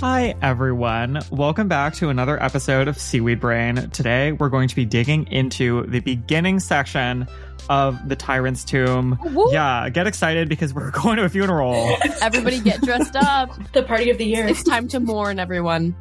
Hi, everyone. Welcome back to another episode of Seaweed Brain. Today, we're going to be digging into the beginning section of the Tyrant's Tomb. Oh, Woo. Yeah, get excited because we're going to a funeral. Everybody get dressed up. The party of the year. It's time to mourn, everyone.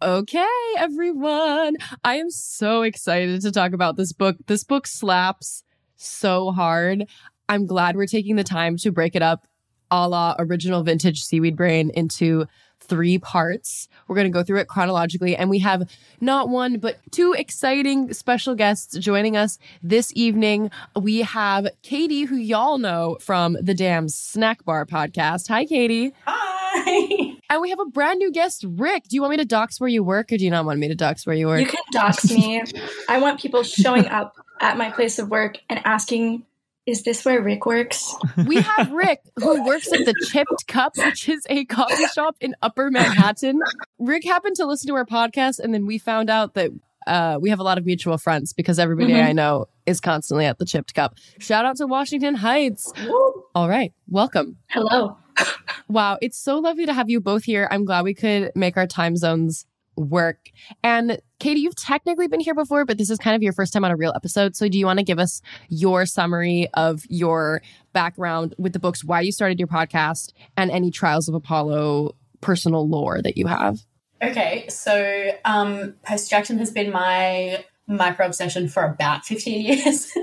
Okay, everyone. I am so excited to talk about this book. This book slaps so hard. I'm glad we're taking the time to break it up a la original vintage seaweed brain into three parts. We're going to go through it chronologically, and we have not one, but two exciting special guests joining us this evening. We have Katie, who y'all know from the Damn Snack Bar podcast. Hi, Katie. Hi. And we have a brand new guest, Rick. Do you want me to dox where you work, or do you not want me to dox where you work? You can dox me. I want people showing up at my place of work and asking, is this where Rick works? we have Rick, who works at the Chipped Cup, which is a coffee shop in Upper Manhattan. Rick happened to listen to our podcast, and then we found out that uh, we have a lot of mutual friends because everybody Mhm. I know is constantly at the Chipped Cup. Shout out to Washington Heights. All right, welcome. Hello. Wow, it's so lovely to have you both here. I'm glad we could make our time zones work. And Katie, you've technically been here before, but this is kind of your first time on a real episode. So do you want to give us your summary of your background with the books, why you started your podcast, and any Trials of Apollo personal lore that you have? Okay, so um, Percy Jackson has been my micro obsession for about 15 years.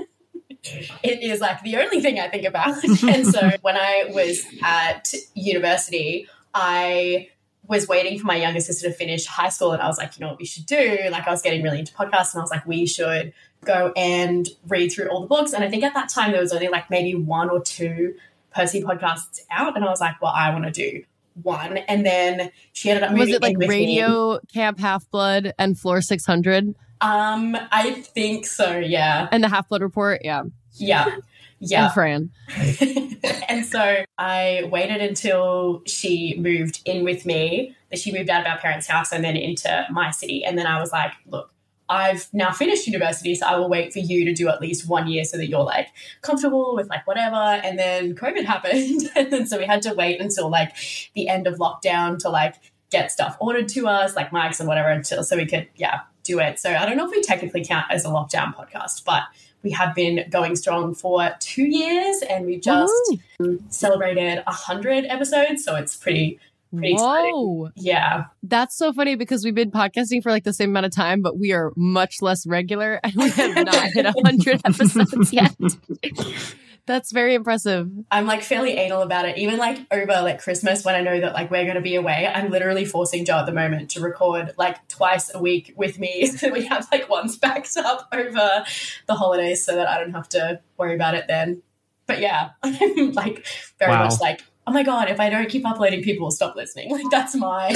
it is like the only thing I think about. and so when I was at university, I was waiting for my younger sister to finish high school and I was like, you know what we should do? Like I was getting really into podcasts and I was like, we should go and read through all the books. And I think at that time there was only like maybe one or two Percy podcasts out. And I was like, well, I want to do one. And then she ended up moving Was it like with me. Radio Camp Half Blood and Floor 600 Um, I think so. Yeah, and the Half Blood Report? Yeah. yeah, And yeah. Fran. and so I waited until she moved in with me. That she moved out of our parents' house and then into my city. And then I was like, look. I've now finished university, so I will wait for you to do at least one year so that you're like comfortable with like whatever. And then COVID happened. and then so we had to wait until like the end of lockdown to like get stuff ordered to us, like mics and whatever, until so we could, yeah, do it. So I don't know if we technically count as a lockdown podcast, but we have been going strong for two years and we just Woo. celebrated a hundred episodes. So it's pretty, pretty exciting. Whoa. Yeah. That's so funny because we've been podcasting for like the same amount of time, but we are much less regular and we have not hit 100 episodes yet. That's very impressive. I'm like fairly anal about it. Even like over like Christmas when I know that like we're going to be away, I'm literally forcing Joe at the moment to record like twice a week with me. So we have like ones backed up over the holidays so that I don't have to worry about it then. But yeah, I'm like very Wow. much like, oh my God, if I don't keep uploading, people will stop listening. Like that's my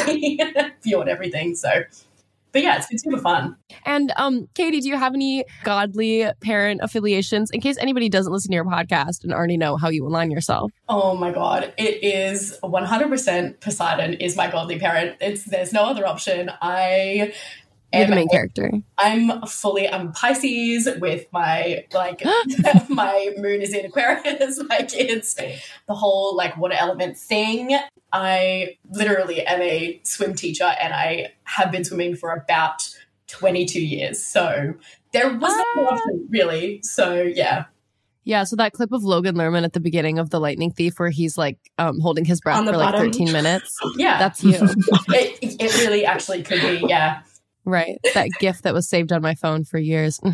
view on everything. So, but yeah, it's been super fun. And um, Katie, do you have any godly parent affiliations in case anybody doesn't listen to your podcast and already know how you align yourself? Oh my god, it is 100% Poseidon is my godly parent. It's there's no other option. I You're the main character. I'm fully I'm Pisces with my like my moon is in Aquarius. Like it's the whole like water element thing. I literally am a swim teacher and I have been swimming for about 22 years. So there was no Ah. really. So yeah. Yeah, so that clip of Logan Lerman at the beginning of The Lightning Thief where he's like um, holding his breath for like 13 minutes. Yeah. That's you. it, it really actually could be, yeah. Right. That gift that was saved on my phone for years.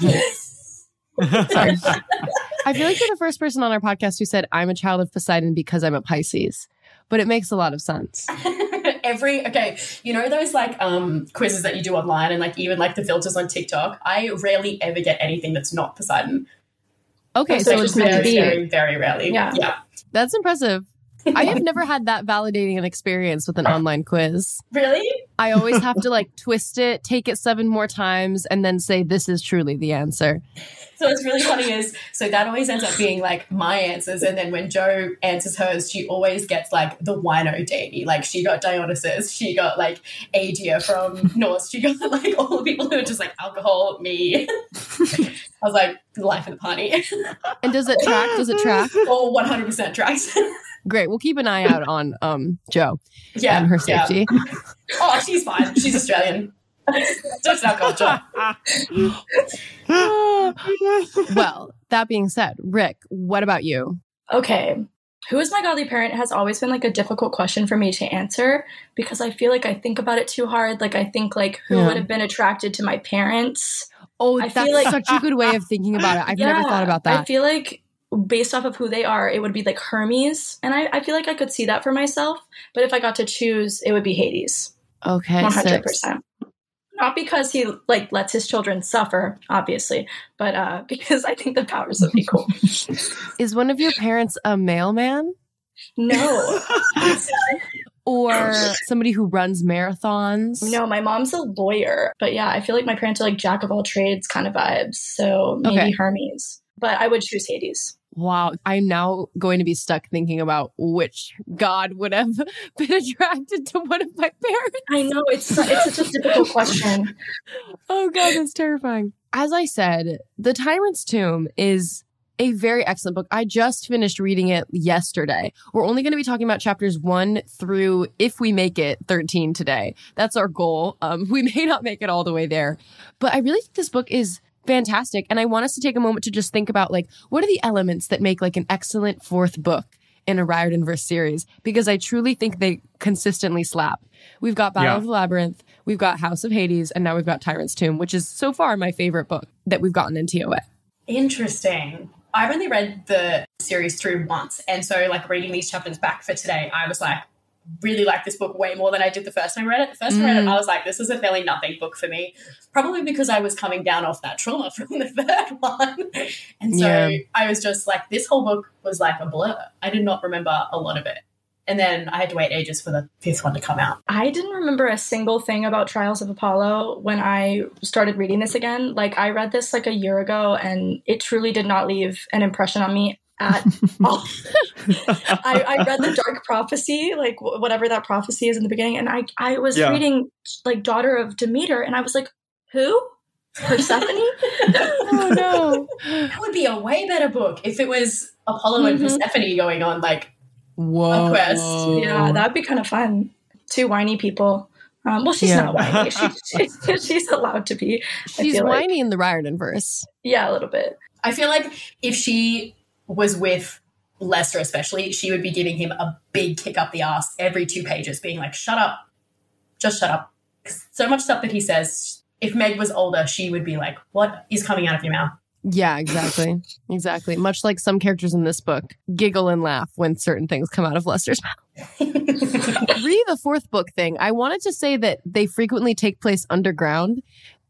Sorry. I feel like you're the first person on our podcast who said, I'm a child of Poseidon because I'm a Pisces. But it makes a lot of sense. Every okay, you know those like um quizzes that you do online and like even like the filters on TikTok. I rarely ever get anything that's not Poseidon. Okay, That's so it's just meant to very, be. very, very rarely. Yeah. yeah. that's impressive. I have never had that validating an experience with an online quiz. Really? I always have to like twist it, take it seven more times, and then say, This is truly the answer. So what's really funny is so that always ends up being like my answers, and then when Joe answers hers, she always gets like the wino deity. Like she got Dionysus, she got like Adia from Norse, she got like all the people who are just like alcohol, me. I was like the life of the party, And does it track? Does it track? Oh, hundred percent tracks. Great. We'll keep an eye out on um Joe Yeah, and her yeah. safety. Oh, she's fine. She's Australian. Just our culture. well, that being said, Rick, what about you? Okay. Who is my godly parent has always been like a difficult question for me to answer because I feel like I think about it too hard. Like I think like who Yeah. would have been attracted to my parents. Oh, I that's feel like- such a good way of thinking about it. I've never thought about that. I feel like based off of who they are, it would be like Hermes. And I, I feel like I could see that for myself. But if I got to choose, it would be Hades. okay, 100%. Not because he like lets his children suffer, obviously, but uh because I think the powers would be cool. Is one of your parents a mailman no. or somebody who runs marathons? No, my mom's a lawyer, but yeah, I feel like my parents are like jack of all trades kind of vibes. So maybe Okay. Hermes, but I would choose Hades. Wow, I'm now going to be stuck thinking about which god would have been attracted to one of my parents. I know it's it's such a difficult question. Oh god, that's terrifying. As I said, The Tyrant's Tomb is a very excellent book. I just finished reading it yesterday. We're only going to be talking about chapters 1 through if we make it 13 today. That's our goal. Um we may not make it all the way there. But I really think this book is fantastic and I want us to take a moment to just think about like what are the elements that make like an excellent fourth book in a Riordan verse series because I truly think they consistently slap. We've got Battle Yeah. of the Labyrinth, we've got House of Hades, and now we've got Tyrant's Tomb, which is so far my favorite book that we've gotten in TOA. Interesting. I've only read the series through once. And so, like, reading these chapters back for today, I was like, really like this book way more than I did the first time I read it. The first time I read it, Mm. I was like, this is a fairly nothing book for me. Probably because I was coming down off that trauma from the third one. And so Yeah. I was just like, this whole book was like a blur. I did not remember a lot of it. And then I had to wait ages for the fifth one to come out. I didn't remember a single thing about Trials of Apollo when I started reading this again. Like I read this like a year ago and it truly did not leave an impression on me at all. I, I read the Dark Prophecy, like whatever that prophecy is in the beginning, and I I was Yeah. reading like Daughter of Demeter, and I was like, who? Persephone? Oh no. That would be a way better book if it was Apollo and Mhm. Persephone going on like Whoa. A quest. yeah, that'd be kind of fun. Two whiny people. Um, well, she's Yeah. not whiny. She, she, she's allowed to be. She's feel like- whiny in the Riordan verse. Yeah, a little bit. I feel like if she was with Lester, especially, she would be giving him a big kick up the ass every two pages, being like, shut up. Just shut up. So much stuff that he says. If Meg was older, she would be like, what is coming out of your mouth? Yeah, exactly. exactly. Much like some characters in this book giggle and laugh when certain things come out of Lester's mouth. Re the fourth book thing, I wanted to say that they frequently take place underground,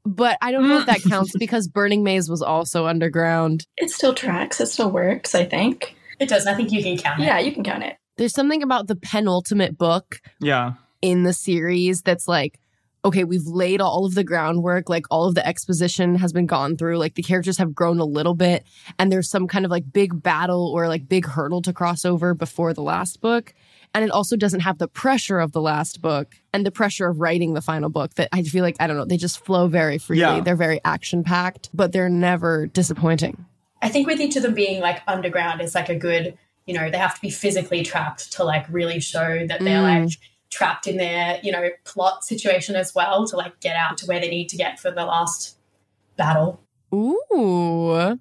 but I don't know if that counts because Burning Maze was also underground. It still tracks. It still works. I think. It does. I think you can count it. Yeah, you can count it. There's something about the penultimate book yeah. in the series that's like okay we've laid all of the groundwork like all of the exposition has been gone through like the characters have grown a little bit and there's some kind of like big battle or like big hurdle to cross over before the last book and it also doesn't have the pressure of the last book and the pressure of writing the final book that i feel like i don't know they just flow very freely Yeah. they're very action packed but they're never disappointing I think with each of them being like underground is like a good, you know, they have to be physically trapped to like really show that they're Mm. like trapped in their, you know, plot situation as well to like get out to where they need to get for the last battle. ooh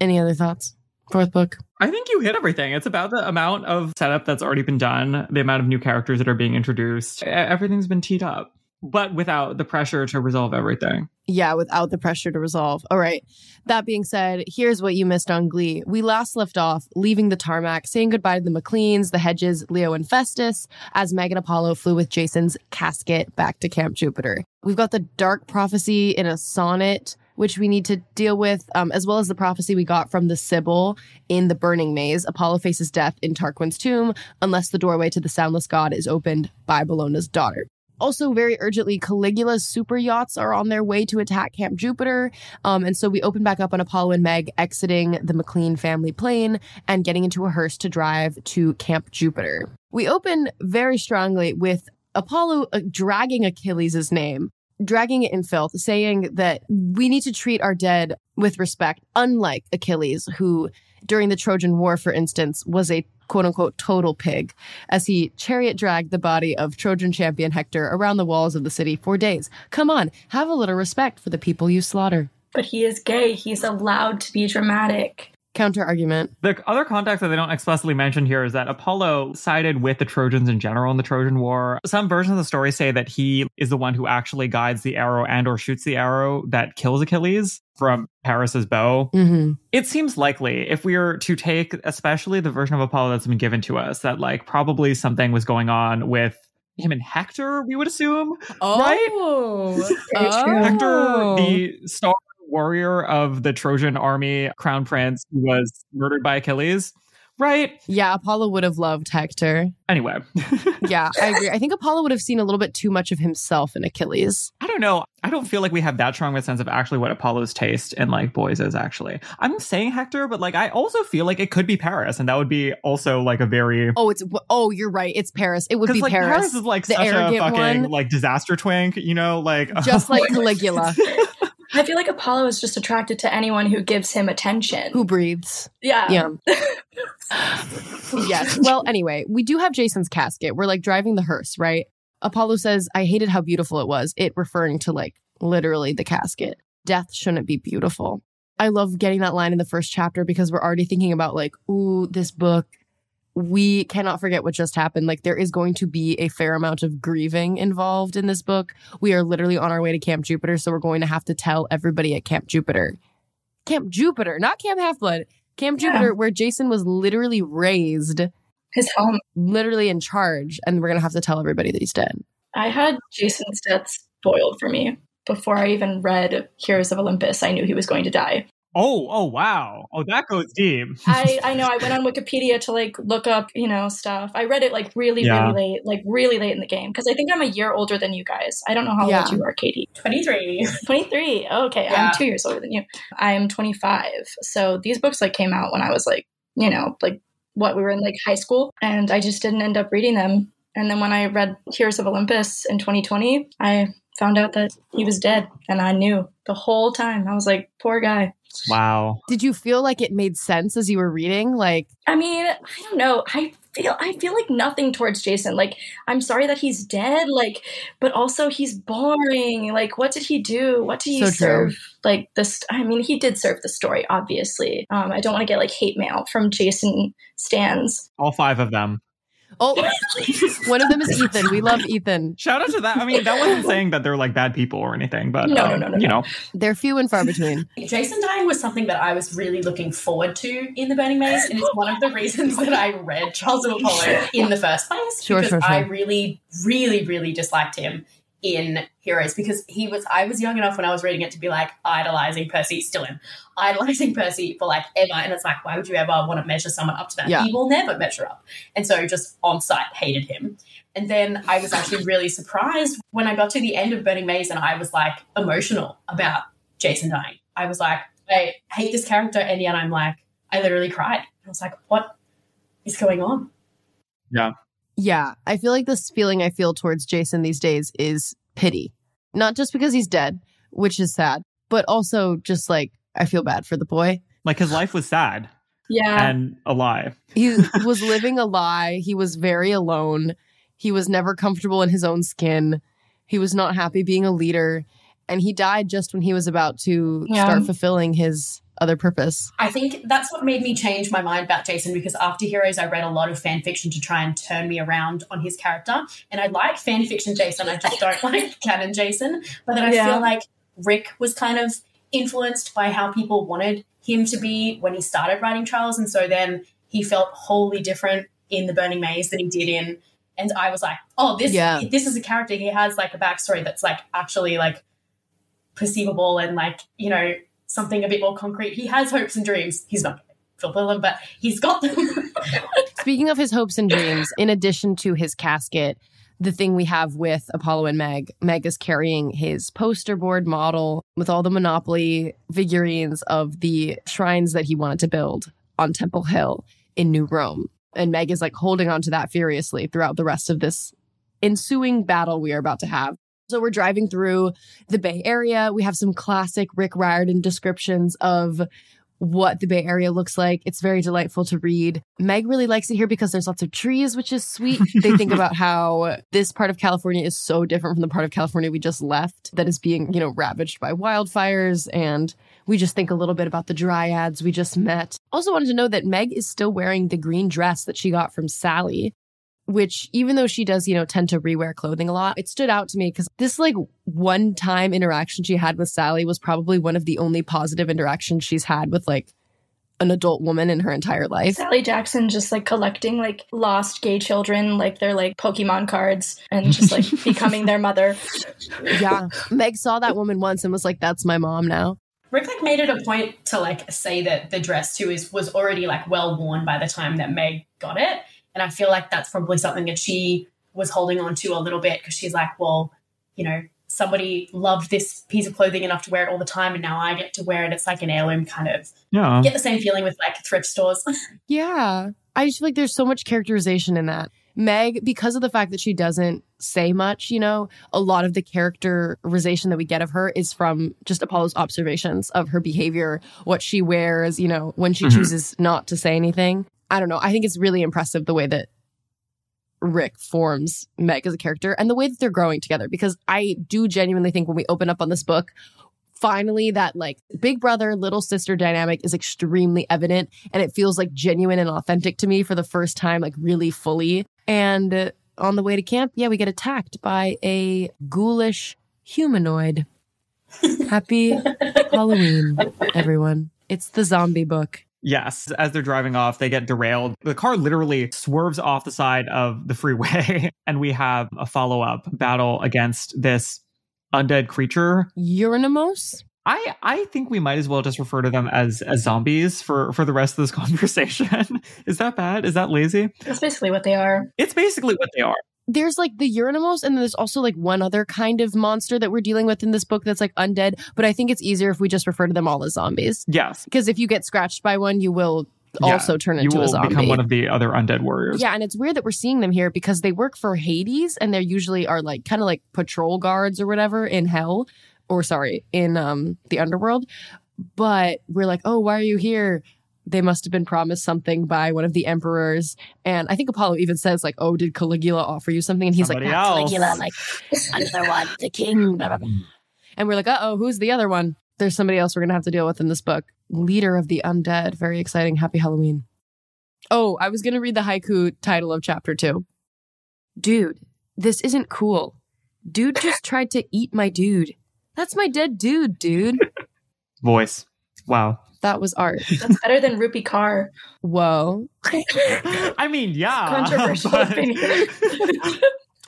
any other thoughts fourth book I think you hit everything. It's about the amount of setup that's already been done, the amount of new characters that are being introduced. Everything's been teed up, but without the pressure to resolve everything. Yeah, without the pressure to resolve. All right. That being said, here's what you missed on Glee. We last left off leaving the tarmac, saying goodbye to the McLeans, the Hedges, Leo, and Festus as Meg and Apollo flew with Jason's casket back to Camp Jupiter. We've got the dark prophecy in a sonnet, which we need to deal with, um, as well as the prophecy we got from the Sibyl in the burning maze. Apollo faces death in Tarquin's tomb unless the doorway to the soundless god is opened by Bellona's daughter. Also, very urgently, Caligula's super yachts are on their way to attack Camp Jupiter. Um, and so we open back up on Apollo and Meg exiting the McLean family plane and getting into a hearse to drive to Camp Jupiter. We open very strongly with Apollo uh, dragging Achilles' name, dragging it in filth, saying that we need to treat our dead with respect, unlike Achilles, who during the Trojan War, for instance, was a quote unquote total pig as he chariot dragged the body of Trojan champion Hector around the walls of the city for days. Come on, have a little respect for the people you slaughter. But he is gay. He's allowed to be dramatic. Counter argument. The other context that they don't explicitly mention here is that Apollo sided with the Trojans in general in the Trojan War. Some versions of the story say that he is the one who actually guides the arrow and or shoots the arrow that kills Achilles from Paris's bow. Mm-hmm. It seems likely if we were to take especially the version of Apollo that's been given to us that like probably something was going on with him and Hector, we would assume. Right? Oh, Very true. Oh. Hector, the star warrior of the Trojan army, crown prince who was murdered by Achilles. Right? yeah, Apollo would have loved Hector. Anyway, Yeah, I agree. I think Apollo would have seen a little bit too much of himself in Achilles. I don't know. I don't feel like we have that strong of a sense of actually what Apollo's taste in like boys is actually. I'm saying Hector, but like I also feel like it could be Paris, and that would be also like a very Oh, it's oh, you're right. It's Paris. It would be like Paris, is like the such a fucking one. like disaster twink, you know, like just like Caligula, I feel like Apollo is just attracted to anyone who gives him attention. who breathes. yeah. Yeah. yes. Well, anyway, we do have Jason's casket. We're like driving the hearse, right? Apollo says, I hated how beautiful it was. It referring to like literally the casket. Death shouldn't be beautiful. I love getting that line in the first chapter because we're already thinking about like, ooh, this book. We cannot forget what just happened. Like, there is going to be a fair amount of grieving involved in this book. We are literally on our way to Camp Jupiter, so we're going to have to tell everybody at Camp Jupiter. Camp Jupiter, not Camp Half Blood. Camp Yeah. Jupiter, where Jason was literally raised, His home. literally in charge, and we're gonna have to tell everybody that he's dead. I had Jason's death spoiled for me before I even read Heroes of Olympus. I knew he was going to die. Oh, oh wow. Oh, that goes deep. I, I know I went on Wikipedia to like look up, you know, stuff. I read it like really, Yeah. really late, like really late in the game because I think I'm a year older than you guys. I don't know how Yeah. old you are, Katie. 23. 23. Oh, okay, Yeah. I'm two years older than you. I'm 25. So these books like came out when I was like, you know, like what we were in like high school, and I just didn't end up reading them. And then when I read Heroes of Olympus in 2020, I found out that he was dead, and I knew the whole time. I was like, poor guy. Wow. Did you feel like it made sense as you were reading? Like, I mean, I don't know. I feel I feel like nothing towards Jason. Like I'm sorry that he's dead. Like, but also he's boring. Like, what did he do? What did he So true. serve? Like this. I mean, he did serve the story. Obviously, um, I don't want to get like hate mail from Jason Stans. All five of them. Oh, one of them is Ethan. We love Ethan. Shout out to that. I mean, that wasn't saying that they're like bad people or anything, but No, uh, no, no, no, you no. know, They're few and far between. Jason dying was something that I was really looking forward to in The Burning Maze, and it's one of the reasons that I read Trials of Apollo in the first place Sure, because sure, sure. I really, really, really disliked him in Heroes because he was. I was young enough when I was reading it to be like idolizing Percy, still am idolizing Percy for like ever, and it's like, why would you ever want to measure someone up to that? Yeah. He will never measure up, and so just on sight hated him. And then I was actually really surprised when I got to the end of Burning Maze and I was like emotional about Jason dying. I was like, I hate this character, and yet I'm like, I literally cried. I was like, what is going on? Yeah, I feel like this feeling I feel towards Jason these days is pity. Not just because he's dead, which is sad, but also just like I feel bad for the boy. like his life was sad Yeah, and alive. He was living a lie. He was very alone. He was never comfortable in his own skin. He was not happy being a leader. And he died just when he was about to Yeah. start fulfilling his other purpose. I think that's what made me change my mind about Jason because after Heroes, I read a lot of fan fiction to try and turn me around on his character. And I like fan fiction Jason, I just don't like canon Jason. But then I Yeah. feel like Rick was kind of influenced by how people wanted him to be when he started writing Trials. And so then he felt wholly different in The Burning Maze than he did in. And I was like, oh, this Yeah. this is a character. He has like a backstory that's like actually like perceivable and like, you know, something a bit more concrete. He has hopes and dreams. He's not going to fulfill them, but he's got them. Speaking of his hopes and dreams, in addition to his casket, the thing we have with Apollo and Meg, Meg is carrying his poster board model with all the Monopoly figurines of the shrines that he wanted to build on Temple Hill in New Rome. And Meg is like holding on to that furiously throughout the rest of this ensuing battle we are about to have. So we're driving through the Bay Area. We have some classic Rick Riordan descriptions of what the Bay Area looks like. It's very delightful to read. Meg really likes it here because there's lots of trees, which is sweet. they think about how this part of California is so different from the part of California we just left that is being, you know, ravaged by wildfires. And we just think a little bit about the dryads we just met. Also wanted to know that Meg is still wearing the green dress that she got from Sally which even though she does, you know, tend to rewear clothing a lot, it stood out to me because this like one time interaction she had with Sally was probably one of the only positive interactions she's had with like an adult woman in her entire life. Sally Jackson just like collecting like lost gay children, like they're like Pokemon cards and just like becoming their mother. Yeah. Meg saw that woman once and was like, that's my mom now. Rick like made it a point to like say that the dress too is was already like well worn by the time that Meg got it. And I feel like that's probably something that she was holding on to a little bit because she's like, well, you know, somebody loved this piece of clothing enough to wear it all the time and now I get to wear it. It's like an heirloom kind of. Yeah. Get the same feeling with like thrift stores. yeah. I just feel like there's so much characterization in that. Meg, because of the fact that she doesn't say much, you know, a lot of the characterization that we get of her is from just Apollo's observations of her behavior, what she wears, you know, when she mm-hmm. chooses not to say anything. I don't know. I think it's really impressive the way that Rick forms Meg as a character and the way that they're growing together because I do genuinely think when we open up on this book, finally that like big brother little sister dynamic is extremely evident and it feels like genuine and authentic to me for the first time like really fully. And uh, on the way to camp yeah we get attacked by a ghoulish humanoid. Happy halloween everyone. It's the zombie book Yes, as they're driving off, they get derailed. The car literally swerves off the side of the freeway, and we have a follow up battle against this undead creature. Eurynomos? I, I think we might as well just refer to them as, as zombies for, for the rest of this conversation. Is that bad? Is that lazy? That's basically what they are. It's basically what they are there's like the Eurynomos, and then there's also like one other kind of monster that we're dealing with in this book that's like undead. But I think it's easier if we just refer to them all as zombies. Yes. Because if you get scratched by one, you will also yeah, turn into a zombie. become one of the other undead warriors. Yeah, and it's weird that we're seeing them here because they work for Hades and they usually are like kind of like patrol guards or whatever in hell or sorry, in um the underworld. But we're like, "Oh, why are you here?" They must have been promised something by one of the emperors. And I think Apollo even says, like, oh, did Caligula offer you something? And he's Somebody like, Caligula, like, another one, the king. Blah, blah, blah. And we're like, uh oh, who's the other one? There's somebody else we're going to have to deal with in this book. Leader of the undead. Very exciting. Happy Halloween. Oh, I was going to read the haiku title of chapter two. Dude, this isn't cool. Dude just tried to eat my dude. That's my dead dude, dude. Voice. Wow. That was art. That's better than Rupi Kaur. Whoa. I mean, yeah. Controversial but... opinion.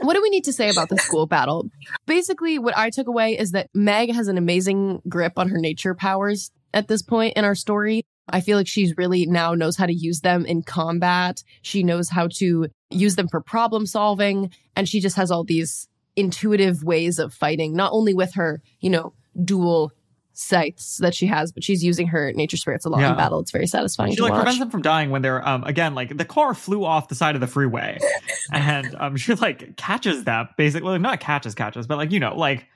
what do we need to say about the school battle? Basically, what I took away is that Meg has an amazing grip on her nature powers at this point in our story. I feel like she's really now knows how to use them in combat. She knows how to use them for problem solving. And she just has all these intuitive ways of fighting, not only with her, you know, dual scythes that she has, but she's using her nature spirits a lot yeah. in battle. It's very satisfying. She like watch. prevents them from dying when they're um again like the car flew off the side of the freeway, and um she like catches them basically not catches catches, but like you know like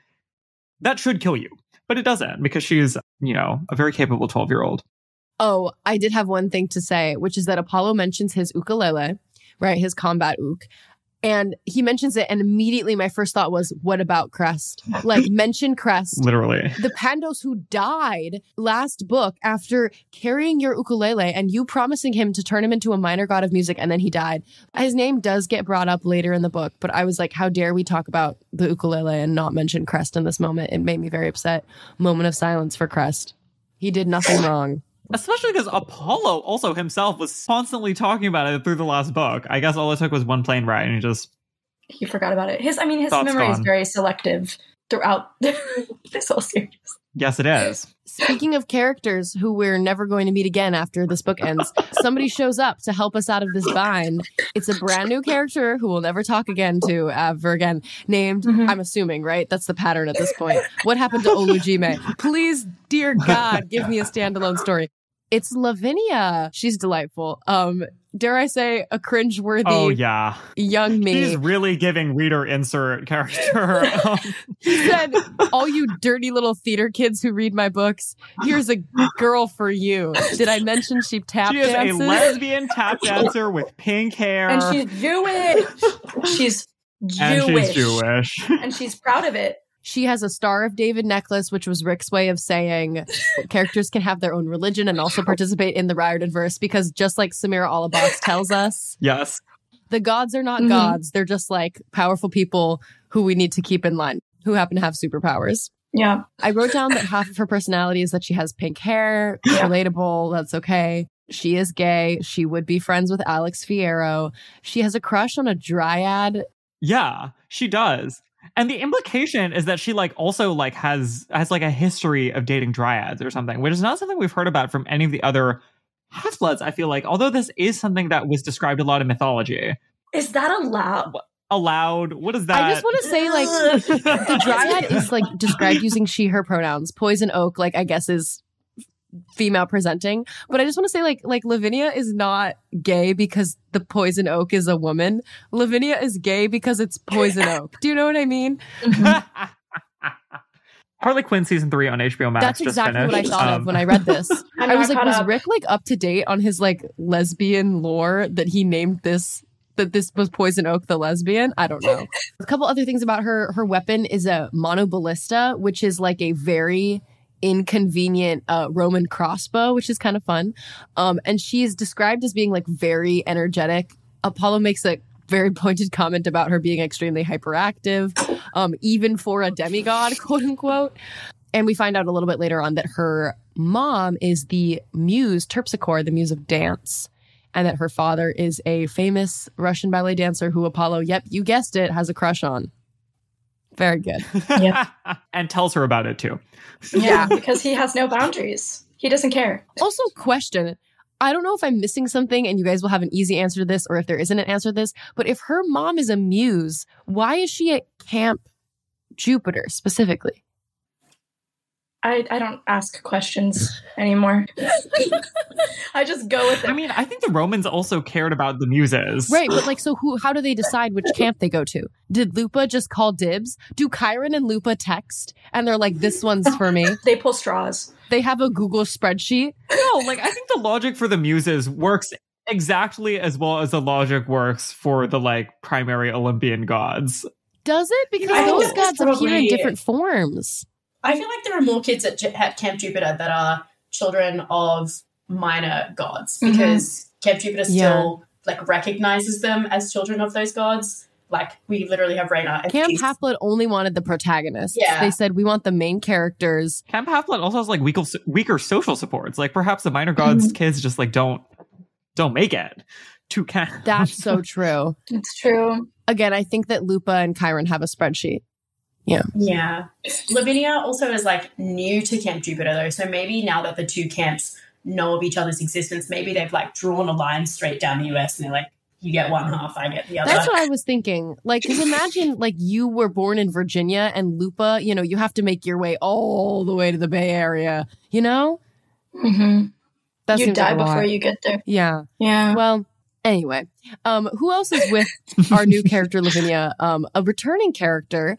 that should kill you, but it doesn't because she's you know a very capable twelve year old. Oh, I did have one thing to say, which is that Apollo mentions his ukulele, right? His combat ook. And he mentions it, and immediately my first thought was, what about Crest? Like, mention Crest. Literally. The Pandos who died last book after carrying your ukulele and you promising him to turn him into a minor god of music, and then he died. His name does get brought up later in the book, but I was like, how dare we talk about the ukulele and not mention Crest in this moment? It made me very upset. Moment of silence for Crest. He did nothing wrong. Especially because Apollo also himself was constantly talking about it through the last book. I guess all it took was one plane ride and he just he forgot about it. His I mean his memory gone. is very selective throughout this whole series. Yes, it is. Speaking of characters who we're never going to meet again after this book ends, somebody shows up to help us out of this bind. It's a brand new character who we'll never talk again to ever again. Named, mm-hmm. I'm assuming, right? That's the pattern at this point. What happened to Olujime? Please, dear God, give me a standalone story. It's Lavinia. She's delightful. Um, dare I say, a cringeworthy Oh yeah, young me. she's really giving reader insert character. Um, He said, All you dirty little theater kids who read my books, here's a girl for you. Did I mention she tap she is a lesbian tap dancer with pink hair, And she's Jewish. She's Jewish, and she's Jewish. And she's proud of it. She has a Star of David necklace, which was Rick's way of saying characters can have their own religion and also participate in the Riordan verse because just like Samirah al-Abbas tells us, yes, the gods are not Mhm. gods. They're just like powerful people who we need to keep in line, who happen to have superpowers. Yeah. I wrote down that half of her personality is that she has pink hair, Yeah. relatable, that's okay. She is gay. She would be friends with Alex Fierro. She has a crush on a dryad. yeah, she does. And the implication is that she like also like has has like a history of dating dryads or something, which is not something we've heard about from any of the other half bloods. I feel like, although this is something that was described a lot in mythology. Is that allowed? Allowed, what is that? I just want to say, like, the dryad is like described using she, her pronouns. Poison oak, like, I guess is female presenting. But I just want to say, like, like Lavinia is not gay because the poison oak is a woman. Lavinia is gay because it's poison oak. Do you know what I mean? Harley Quinn season three on HBO Max. That's just exactly what I thought Um, of when I read this. I'm I was not like, caught was up. Rick like up to date on his like lesbian lore that he named this that this was Poison Oak the lesbian? I don't know. a couple other things about her. Her weapon is a monoballista, which is like a very inconvenient uh, Roman crossbow, which is kind of fun. Um, and she is described as being like very energetic. Apollo makes a very pointed comment about her being extremely hyperactive, um, even for a demigod, quote unquote. And we find out a little bit later on that her mom is the muse, Terpsichore, the muse of dance, and that her father is a famous Russian ballet dancer who Apollo, yep, you guessed it, has a crush on. Very good. Yeah. and tells her about it too. Yeah, because he has no boundaries. He doesn't care. Also, question. I don't know if I'm missing something and you guys will have an easy answer to this or if there isn't an answer to this, but if her mom is a muse, why is she at Camp Jupiter specifically? I, I don't ask questions anymore. I just go with it. I mean, I think the Romans also cared about the muses. Right, but like, so who? How do they decide which camp they go to? Did Lupa just call dibs? Do Chiron and Lupa text and they're like, "This one's for me"? they pull straws. They have a Google spreadsheet. No, like I think the logic for the muses works exactly as well as the logic works for the like primary Olympian gods. Does it? Because I those that's gods appear in different forms. I feel like there are more kids at, at Camp Jupiter that are children of minor gods Mhm. because Camp Jupiter Yeah. still like recognizes them as children of those gods. Like we literally have Reyna. and Camp she's- Haplet only wanted the protagonists. Yeah. They said we want the main characters. Camp Half-Blood also has like weaker, weaker social supports. Like perhaps the minor gods kids just like don't don't make it to camp. That's so true. It's true. Again, I think that Lupa and Chiron have a spreadsheet. Yeah. Yeah. Lavinia also is like new to Camp Jupiter though. So maybe now that the two camps know of each other's existence, maybe they've like drawn a line straight down the US and they're like, you get one half, I get the other. That's what I was thinking. Like, because imagine like you were born in Virginia and Lupa, you know, you have to make your way all the way to the Bay Area. You know, hmm that You die like before you get there. Yeah. Yeah. Well, anyway, um, who else is with our new character Lavinia? Um, a returning character,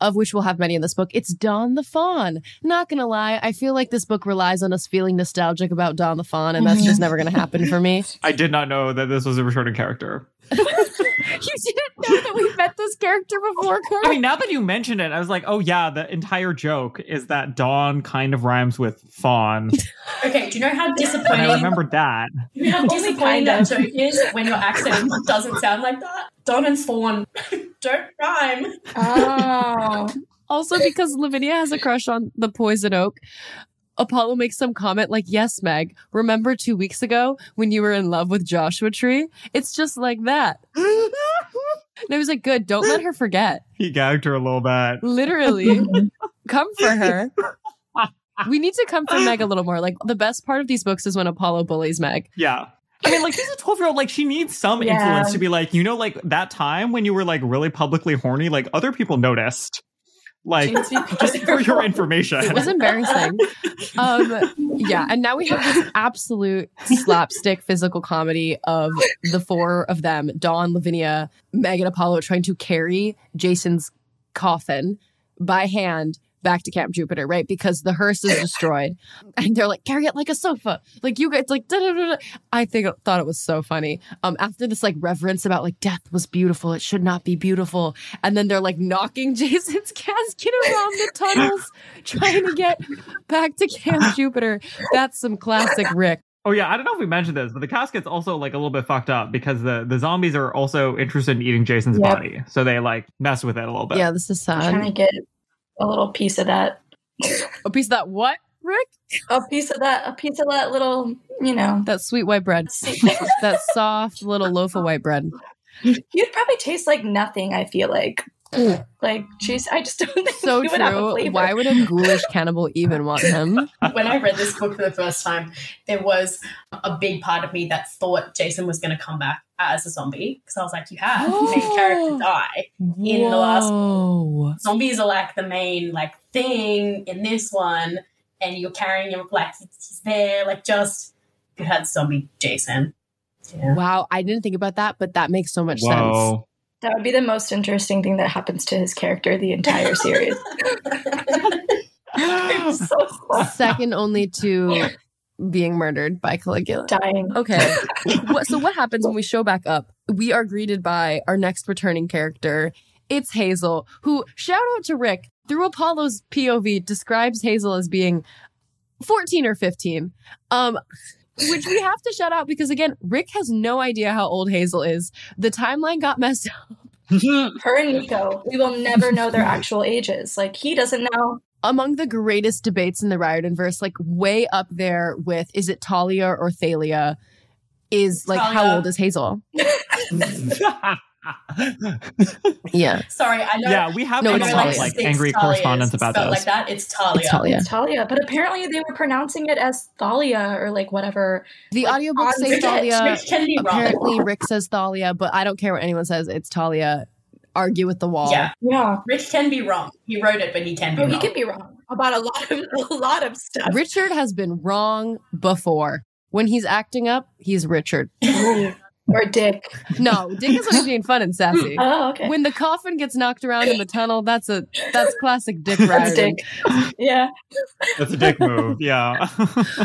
of which we'll have many in this book. It's Don the Fawn. Not gonna lie, I feel like this book relies on us feeling nostalgic about Don the Fawn, and that's just never gonna happen for me. I did not know that this was a returning character. you didn't know that we met this character before, Carl? I mean, now that you mentioned it, I was like, oh yeah, the entire joke is that Dawn kind of rhymes with fawn. Okay, do you know how And I disappointing remembered that. you know how disappointing that joke is when your accent doesn't sound like that? Dawn and Fawn don't rhyme. Oh. Also, because Lavinia has a crush on the poison oak, Apollo makes some comment like, Yes, Meg, remember two weeks ago when you were in love with Joshua Tree? It's just like that. And I was like, Good, don't let her forget. He gagged her a little bit. Literally, come for her. We need to come for Meg a little more. Like, the best part of these books is when Apollo bullies Meg. Yeah. I mean, like, she's a 12 year old. Like, she needs some Yeah. influence to be like, you know, like that time when you were like really publicly horny, like other people noticed. Like, just for your information. It was embarrassing. Um, yeah, and now we have this absolute slapstick physical comedy of the four of them: Dawn, Lavinia, Meg, and Apollo, trying to carry Jason's coffin by hand back to Camp Jupiter, right? Because the hearse is destroyed, and they're like, "Carry it like a sofa." Like you guys, like, da, da, da, da. I think thought it was so funny. Um, after this like reverence about like death was beautiful, it should not be beautiful, and then they're like knocking Jason's casket around the tunnels, trying to get back to Camp Jupiter. That's some classic Rick. Oh yeah, I don't know if we mentioned this, but the casket's also like a little bit fucked up because the the zombies are also interested in eating Jason's Yep. body, so they like mess with it a little bit. Yeah, this is sad. trying to get a little piece of that. A piece of that what, Rick? A piece of that. A piece of that little. You know. That sweet white bread. that soft little loaf of white bread. You'd probably taste like nothing. I feel like. Like, jeez, I just don't think So you would have a true. Why would a ghoulish cannibal even want him? when I read this book for the first time, there was a big part of me that thought Jason was going to come back as a zombie because I was like, you have main character die. In the last- Whoa. Zombies are like the main like thing in this one, and you're carrying him like he's there, like just you had zombie Jason. Yeah. Wow, I didn't think about that, but that makes so much sense. Whoa. That would be the most interesting thing that happens to his character the entire series. So. Second only to being murdered by Caligula. dying. Okay. what, so what happens when we show back up? We are greeted by our next returning character. It's Hazel, who shout out to Rick through Apollo's POV describes Hazel as being 14 or 15. Um which we have to shout out because again, Rick has no idea how old Hazel is. The timeline got messed up. Her and Nico, we will never know their actual ages. Like he doesn't know. Among the greatest debates in the Riordanverse, like way up there with is it Talia or Thalia? Is like how old is Hazel? Yeah. Sorry, I know. yeah, we have No, had it's a lot of like angry Talia. correspondence about spelled this. like that. It's Talia. It's Talia. It's Talia, but apparently they were pronouncing it as Thalia or like whatever. The Like, audiobooks on say Rick- Thalia. Rick wrong. Apparently, Rick says Thalia, but I don't care what anyone says. It's Talia. Argue with the wall. Yeah, Yeah. Rick can be wrong. He wrote it, but he can be Oh, wrong. he can be wrong about a lot of a lot of stuff. Richard has been wrong before. When he's acting up, he's Richard. or Dick. No, Dick is when he's being fun and sassy. Oh, okay. When the coffin gets knocked around in the tunnel, that's a that's classic Dick That's Dick. Yeah. That's a dick move. Yeah.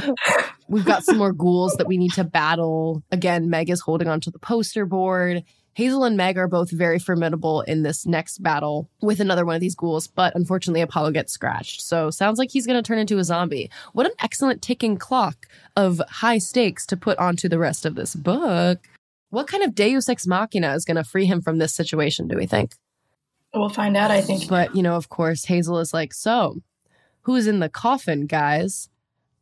We've got some more ghouls that we need to battle. Again, Meg is holding onto the poster board. Hazel and Meg are both very formidable in this next battle with another one of these ghouls, but unfortunately, Apollo gets scratched. So, sounds like he's going to turn into a zombie. What an excellent ticking clock of high stakes to put onto the rest of this book. What kind of Deus Ex Machina is going to free him from this situation, do we think? We'll find out, I think. But, you know, of course, Hazel is like, so who's in the coffin, guys?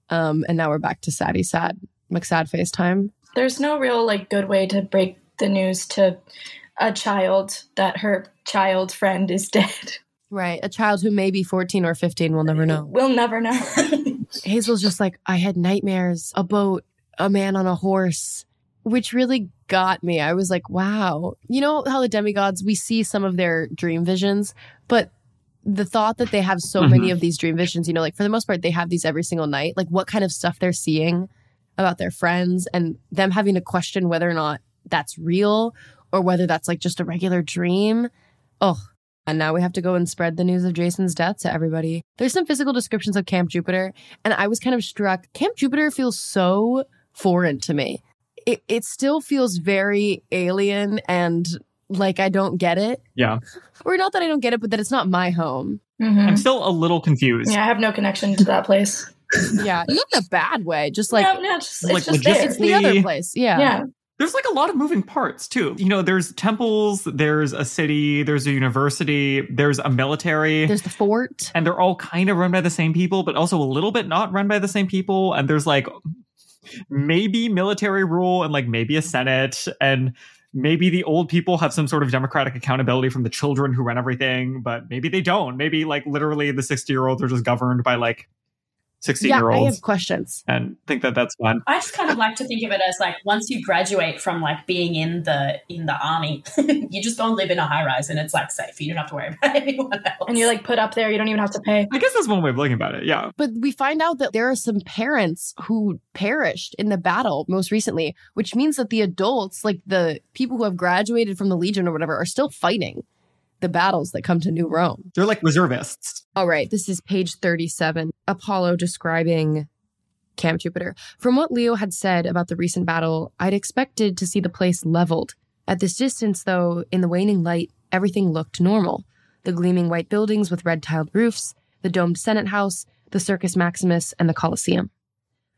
Um, and now we're back to Sadie Sad, McSad FaceTime. There's no real like good way to break the news to a child that her child friend is dead. Right. A child who may be 14 or 15 will never know. We'll never know. Hazel's just like, I had nightmares, a boat, a man on a horse, which really got me. I was like, wow. You know how the demigods, we see some of their dream visions, but the thought that they have so mm-hmm. many of these dream visions, you know, like for the most part, they have these every single night, like what kind of stuff they're seeing about their friends and them having to question whether or not that's real or whether that's like just a regular dream. Oh, and now we have to go and spread the news of Jason's death to everybody. There's some physical descriptions of Camp Jupiter, and I was kind of struck. Camp Jupiter feels so foreign to me. It, it still feels very alien and like I don't get it. yeah. Or not that I don't get it, but that it's not my home. I'm Mhm. still a little confused. Yeah, I have no connection to that place. Yeah, not in a bad way, just like no, no, it's just, it's just there. it's the other place. Yeah. Yeah. There's like a lot of moving parts too. You know, there's temples, there's a city, there's a university, there's a military. There's the fort. and they're all kind of run by the same people, but also a little bit not run by the same people. And there's like maybe military rule and like maybe a senate and maybe the old people have some sort of democratic accountability from the children who run everything, but maybe they don't. Maybe like literally the 60 year olds are just governed by like 16 yeah, year I have questions. and think that that's fun. I just kind of like to think of it as like once you graduate from like being in the in the army, you just go and live in a high rise and it's like safe. You don't have to worry about anyone else. And you're like put up there, you don't even have to pay. I guess that's one way of looking about it. Yeah. But we find out that there are some parents who perished in the battle most recently, which means that the adults, like the people who have graduated from the Legion or whatever, are still fighting the battles that come to New Rome. They're like reservists. All right, this is page 37. Apollo describing Camp Jupiter. From what Leo had said about the recent battle, I'd expected to see the place leveled. At this distance, though, in the waning light, everything looked normal. The gleaming white buildings with red tiled roofs, the domed Senate House, the Circus Maximus, and the Colosseum.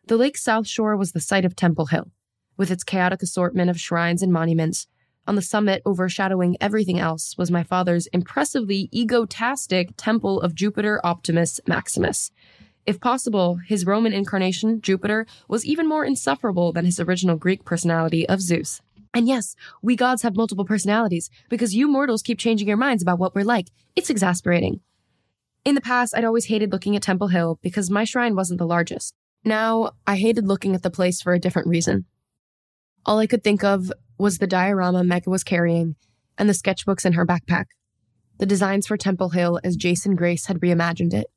The lake's south shore was the site of Temple Hill, with its chaotic assortment of shrines and monuments. On the summit, overshadowing everything else, was my father's impressively egotastic temple of Jupiter Optimus Maximus. If possible, his Roman incarnation, Jupiter, was even more insufferable than his original Greek personality of Zeus. And yes, we gods have multiple personalities because you mortals keep changing your minds about what we're like. It's exasperating. In the past, I'd always hated looking at Temple Hill because my shrine wasn't the largest. Now, I hated looking at the place for a different reason. All I could think of was the diorama Meg was carrying and the sketchbooks in her backpack. The designs for Temple Hill as Jason Grace had reimagined it.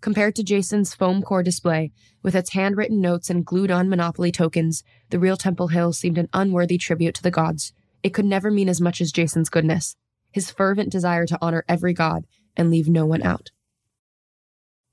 Compared to Jason's foam core display, with its handwritten notes and glued on Monopoly tokens, the real Temple Hill seemed an unworthy tribute to the gods. It could never mean as much as Jason's goodness, his fervent desire to honor every god and leave no one out.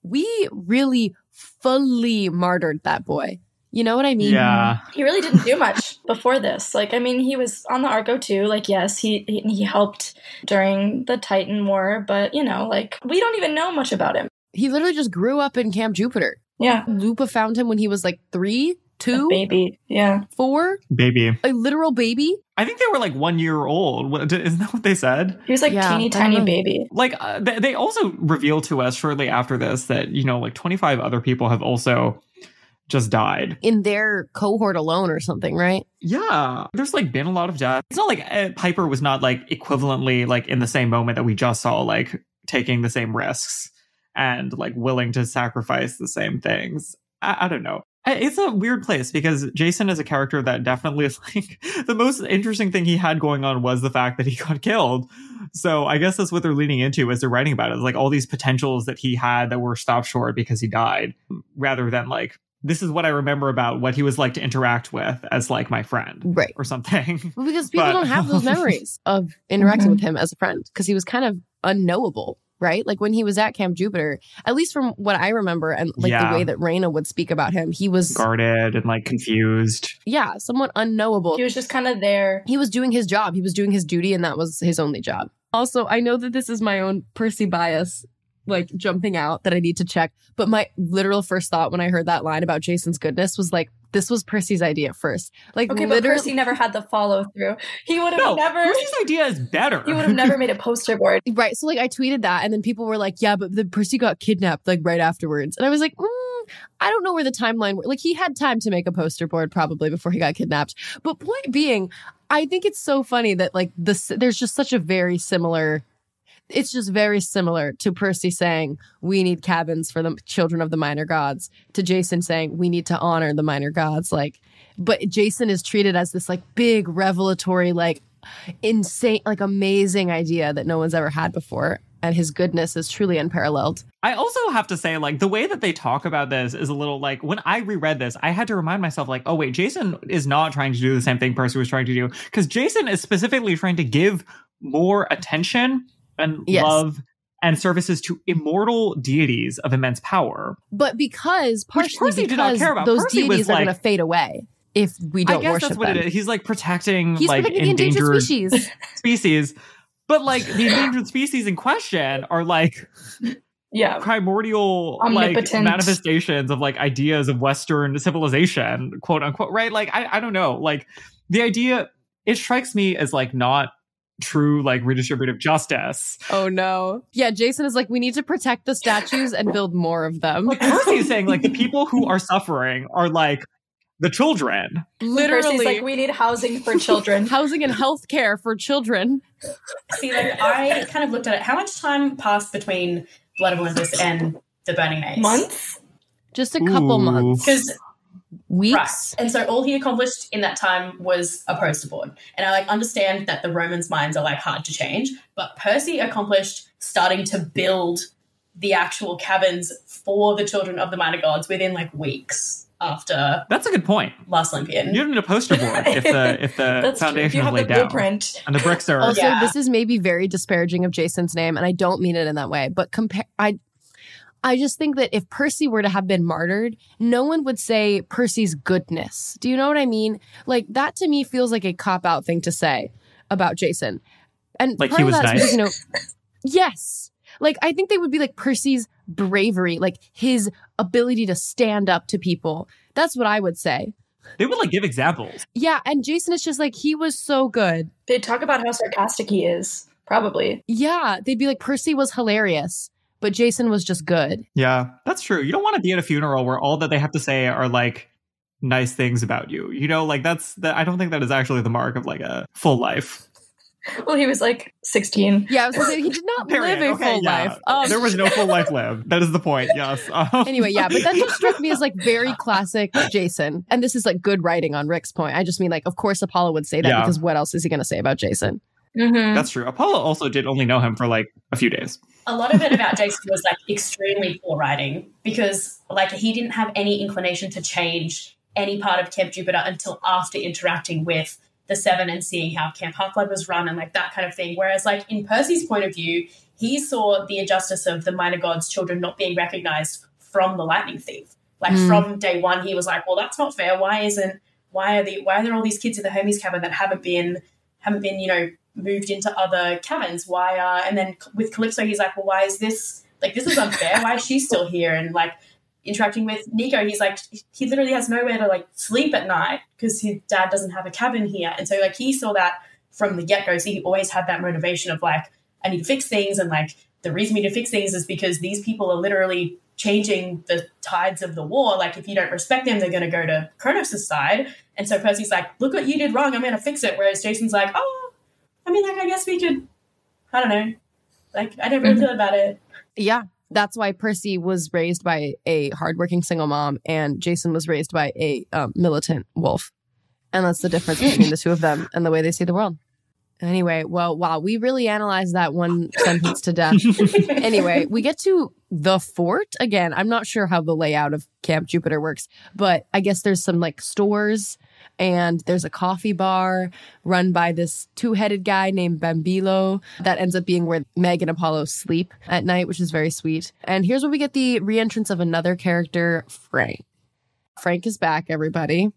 We really fully martyred that boy. You know what I mean? Yeah. He really didn't do much before this. Like, I mean, he was on the Argo too. Like, yes, he he, he helped during the Titan War, but you know, like we don't even know much about him. He literally just grew up in Camp Jupiter. Yeah, Lupa found him when he was like three, a two, baby. Yeah, four, Baby. a literal baby. I think they were like one year old. What- Isn't that what they said? he was like Yeah, teeny tiny baby. Like uh, they, they also revealed to us shortly after this that you know like 25 other people have also just died. in their cohort alone or something, right? Yeah, there's like been a lot of death. It's not like uh, Piper was not like equivalently like in the same moment that we just saw like taking the same risks and like willing to sacrifice the same things. I, I don't know. It's a weird place because Jason is a character that definitely is like the most interesting thing he had going on was the fact that he got killed. So I guess that's what they're leaning into as they're writing about it. It's like all these potentials that he had that were stopped short because he died, rather than like this is what I remember about what he was like to interact with as like my friend Right. or something. Well, because people But- don't have those memories of interacting Mhm. with him as a friend because he was kind of unknowable, right? Like when he was at Camp Jupiter, at least from what I remember and like Yeah. the way that Reyna would speak about him, he was, Guarded and like confused. yeah, somewhat unknowable. He was just kind of there. he was doing his job. He was doing his duty, and that was his only job. Also, I know that this is my own Percy bias, like jumping out that I need to check. But my literal first thought when I heard that line about Jason's goodness was like, this was Percy's idea first. Like, Okay, but Percy never had the follow through. He would have No, never. Percy's idea is better. He would have never made a poster board. right? So like, I tweeted that, and then people were like, yeah, but the Percy got kidnapped like right afterwards, and I was like, mm, I don't know where the timeline. Like, he had time to make a poster board probably before he got kidnapped. But point being, I think it's so funny that like this, there's just such a very similar. It's just very similar to Percy saying we need cabins for the children of the minor gods to Jason saying we need to honor the minor gods. Like, but Jason is treated as this like big revelatory, like insane, like amazing idea that no one's ever had before, and his goodness is truly unparalleled. I also have to say, like, the way that they talk about this is a little like when I reread this, I had to remind myself, like, oh, wait, Jason is not trying to do the same thing Percy was trying to do. Because Jason is specifically trying to give more attention and Yes. love and services to immortal deities of immense power. But because Which partially Percy did not because care about. those Percy deities are like- going to fade away if we don't I guess worship that's what them. it is. He's like protecting He's like protecting the endangered endangered species. species. But like the endangered species in question are like Yeah. primordial like Omnipotent. manifestations of like ideas of Western civilization, quote unquote. Right? Like I, I don't know. Like the idea it strikes me as like not true like redistributive justice. oh no. Yeah, Jason is like, we need to protect the statues and build more of them. Like Percy is saying like the people who are suffering are like the children. Literally. Percy's like, we need housing for children. Housing and health care for children. See, like I kind of looked at it. How much time passed between Blood of Olympus and the Burning Maze? Months? Just a couple Ooh. months. Because Weeks. Right. And so all he accomplished in that time was a poster board. And I like understand that the Romans' minds are like hard to change, but Percy accomplished starting to build the actual cabins for the children of the minor gods within like weeks after That's a good point. Last Olympian. You don't need a poster board if the if the That's true. If foundation you is have the laid down blueprint. and the bricks are. Also, Yeah. this is maybe very disparaging of Jason's name, and I don't mean it in that way. But compare, I, I just think that if Percy were to have been martyred, no one would say Percy's goodness. Do you know what I mean? Like that to me feels like a cop out thing to say about Jason. And Like part he of was that is nice? because, you know, yes. Like I think they would be like Percy's bravery, like his ability to stand up to people. That's what I would say. they would like give examples. Yeah, and Jason is just like he was so good. They talk about how sarcastic he is. Probably. Yeah, they'd be like Percy was hilarious, but Jason was just good. Yeah, that's true. You don't want to be at a funeral where all that they have to say are like nice things about you. You know, like that's that. I don't think that is actually the mark of like a full life. Well, he was like 16. Yeah, I was gonna say he did not Period. live a Okay, full yeah. life. Um, there was no full life lived. That is the point. Yes. Um, anyway, yeah, but that just struck me as like very classic Jason. And this is like good writing on Rick's point. I just mean like, of course Apollo would say that Yeah. because what else is he gonna say about Jason? Mm-hmm. that's true. Apollo also did only know him for like a few days. a lot of it about Jason was like extremely poor writing because like he didn't have any inclination to change any part of Camp Jupiter until after interacting with the Seven and seeing how Camp Half Blood was run and like that kind of thing. Whereas like in Percy's point of view, he saw the injustice of the minor gods' children not being recognized from the lightning thief. Like Mm. from day one, he was like, "Well, that's not fair. Why isn't why are the why are there all these kids in the Hermes cabin that haven't been haven't been you know moved into other cabins? Why are and then with Calypso, he's like, well, why is this like this is unfair? why is she still here? And like interacting with Nico, he's like he literally has nowhere to like sleep at night because his dad doesn't have a cabin here, and so like he saw that from the get go. So he always had that motivation of like I need to fix things, and like the reason we need to fix things is because these people are literally changing the tides of the war. Like if you don't respect them, they're going to go to Kronos' side. And so Percy's like, look what you did wrong. I'm going to fix it. Whereas Jason's like, oh, I mean, like, I guess we could, I don't know. Like, I never really Mhm. feel about it. Yeah. That's why Percy was raised by a hardworking single mom and Jason was raised by a um, militant wolf. And that's the difference between the two of them and the way they see the world. Anyway, well, wow, we really analyzed that one sentence to death. anyway, we get to the fort again. I'm not sure how the layout of Camp Jupiter works, but I guess there's some like stores and there's a coffee bar run by this two-headed guy named Bombilo that ends up being where Meg and Apollo sleep at night, which is very sweet. And here's where we get the reentrance of another character, Frank. Frank is back, everybody.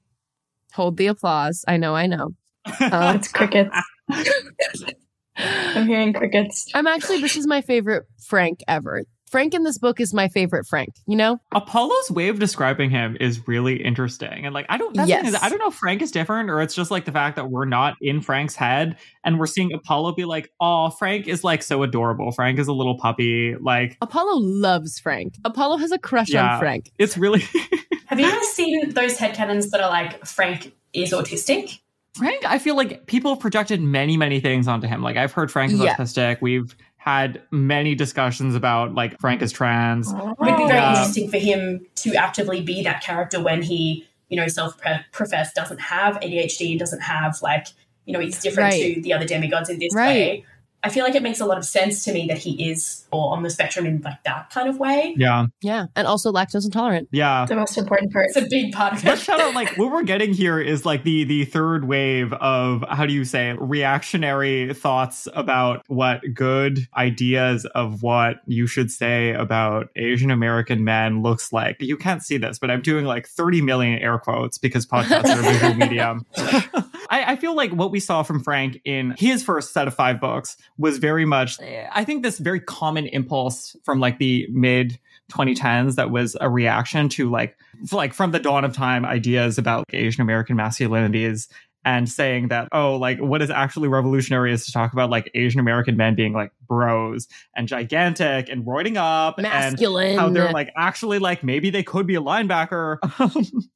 Hold the applause. I know, I know. Uh, It's crickets. I'm hearing crickets. I'm actually, this is my favorite Frank ever. Frank in this book is my favorite Frank, you know? Apollo's way of describing him is really interesting. And like I don't that's the thing is, Yes. I don't know if Frank is different or it's just like the fact that we're not in Frank's head and we're seeing Apollo be like, oh, Frank is like so adorable. Frank is a little puppy. Like Apollo loves Frank. Apollo has a crush Yeah. on Frank. it's really Have you ever seen those headcanons that are like, Frank is autistic? Frank, I feel like people have projected many, many things onto him. Like I've heard Frank is Yeah. autistic. We've had many discussions about like Frank is trans. It would be very Yeah. interesting for him to actively be that character when he, you know, self-professed doesn't have ADHD and doesn't have like, you know, he's different Right. to the other demigods in this Right. way. I feel like it makes a lot of sense to me that he is or on the spectrum in like that kind of way. Yeah. Yeah. And also lactose intolerant. Yeah. The most important part. It's a big part of Let's shout out like what we're getting here is like the the third wave of how do you say reactionary thoughts about what good ideas of what you should say about Asian American men looks like. You can't see this, but I'm doing like 30 million air quotes because podcasts are a visual medium. I, I feel like what we saw from Frank in his first set of five books was very much I think this very common impulse from like the mid 2010s that was a reaction to like like from the dawn of time ideas about Asian American masculinities and saying that oh like what is actually revolutionary is to talk about like Asian American men being like bros and gigantic and roiding up Masculine. and how they're like actually like maybe they could be a linebacker. Um,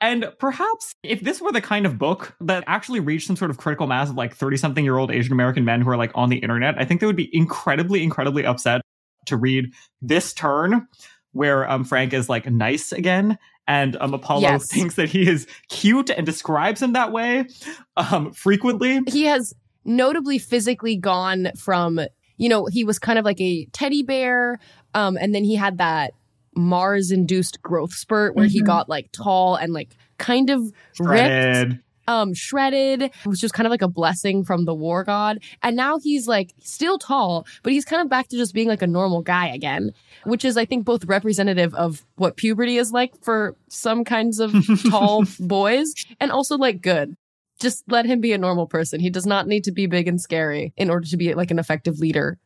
And perhaps if this were the kind of book that actually reached some sort of critical mass of like 30 something year old Asian American men who are like on the internet, I think they would be incredibly, incredibly upset to read this turn where um, Frank is like nice again, and um, Apollo Yes. thinks that he is cute and describes him that way um, frequently. he has notably physically gone from you know he was kind of like a teddy bear um and then he had that mars induced growth spurt where he Mhm. got like tall and like kind of ripped um shredded it was just kind of like a blessing from the war god. And now he's like still tall but he's kind of back to just being like a normal guy again which is i think both representative of what puberty is like for some kinds of tall boys and also like good. Just let him be a normal person. He does not need to be big and scary in order to be like an effective leader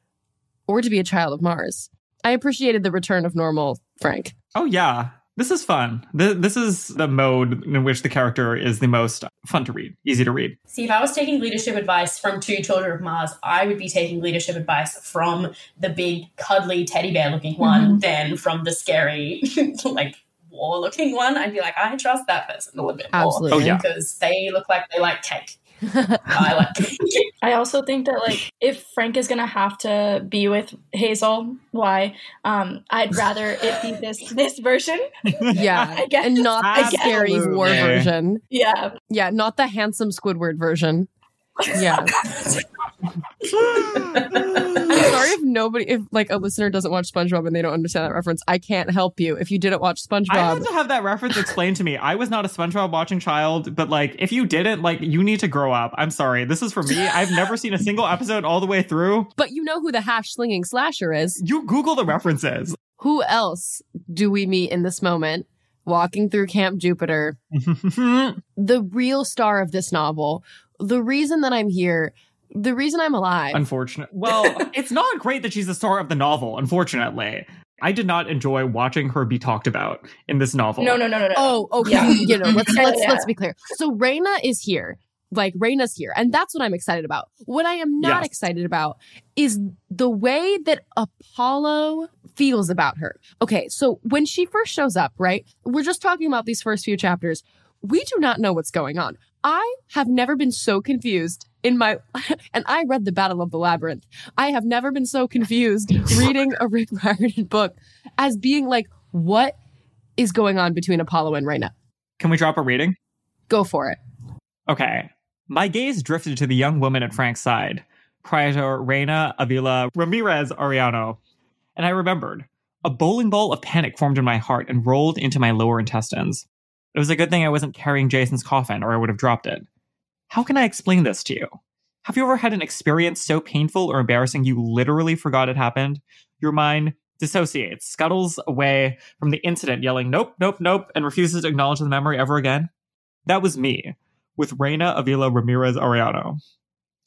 or to be a child of mars. I appreciated the return of normal frank Oh yeah, this is fun. This is the mode in which the character is the most fun to read, easy to read. See, if I was taking leadership advice from two children of Mars, I would be taking leadership advice from the big, cuddly teddy bear looking mm-hmm. one than from the scary, like, war looking one. I'd be like, I trust that person a little bit more. absolutely Oh, yeah. Because they look like they like cake. I like. I also think that like if Frank is gonna have to be with Hazel, why? Um, I'd rather it be this this version. yeah I guess. and not the scary war version Yeah. yeah not the handsome squidward version yeah I'm sorry if nobody, if like a listener doesn't watch SpongeBob and they don't understand that reference. I can't help you if you didn't watch SpongeBob, I had to have that reference explained to me. I was not a SpongeBob watching child, but like, if you didn't, like, you need to grow up. I'm sorry. This is for me. I've never seen a single episode all the way through. But you know who the hash slinging slasher is. You Google the references. Who else do we meet in this moment? Walking through Camp Jupiter, the real star of this novel, the reason that I'm here, the reason I'm alive. Unfortunate. Well, it's not great that she's the star of the novel, unfortunately. I did not enjoy watching her be talked about in this novel. No, no, no, no, no. Oh, okay. Yeah. You know, let's let's yeah. let's be clear. So Reyna is here. Like Reyna's here, and that's what I'm excited about. What I am not Yes. excited about is the way that Apollo feels about her. Okay, so when she first shows up, right? We're just talking about these first few chapters. We do not know what's going on. I have never been so confused in my and I read the Battle of the Labyrinth. I have never been so confused reading a Rick Riordan book as being like, what is going on between Apollo and Reyna? Can we drop a reading? Go for it. Okay. My gaze drifted to the young woman at Frank's side, Praetor Reyna Avila Ramirez Arellano, and I remembered. A bowling ball of panic formed in my heart and rolled into my lower intestines. It was a good thing I wasn't carrying Jason's coffin, or I would have dropped it. How can I explain this to you? Have you ever had an experience so painful or embarrassing you literally forgot it happened? Your mind dissociates, scuttles away from the incident, yelling, nope, nope, nope, and refuses to acknowledge the memory ever again? That was me with Reyna Avila Ramirez Arellano.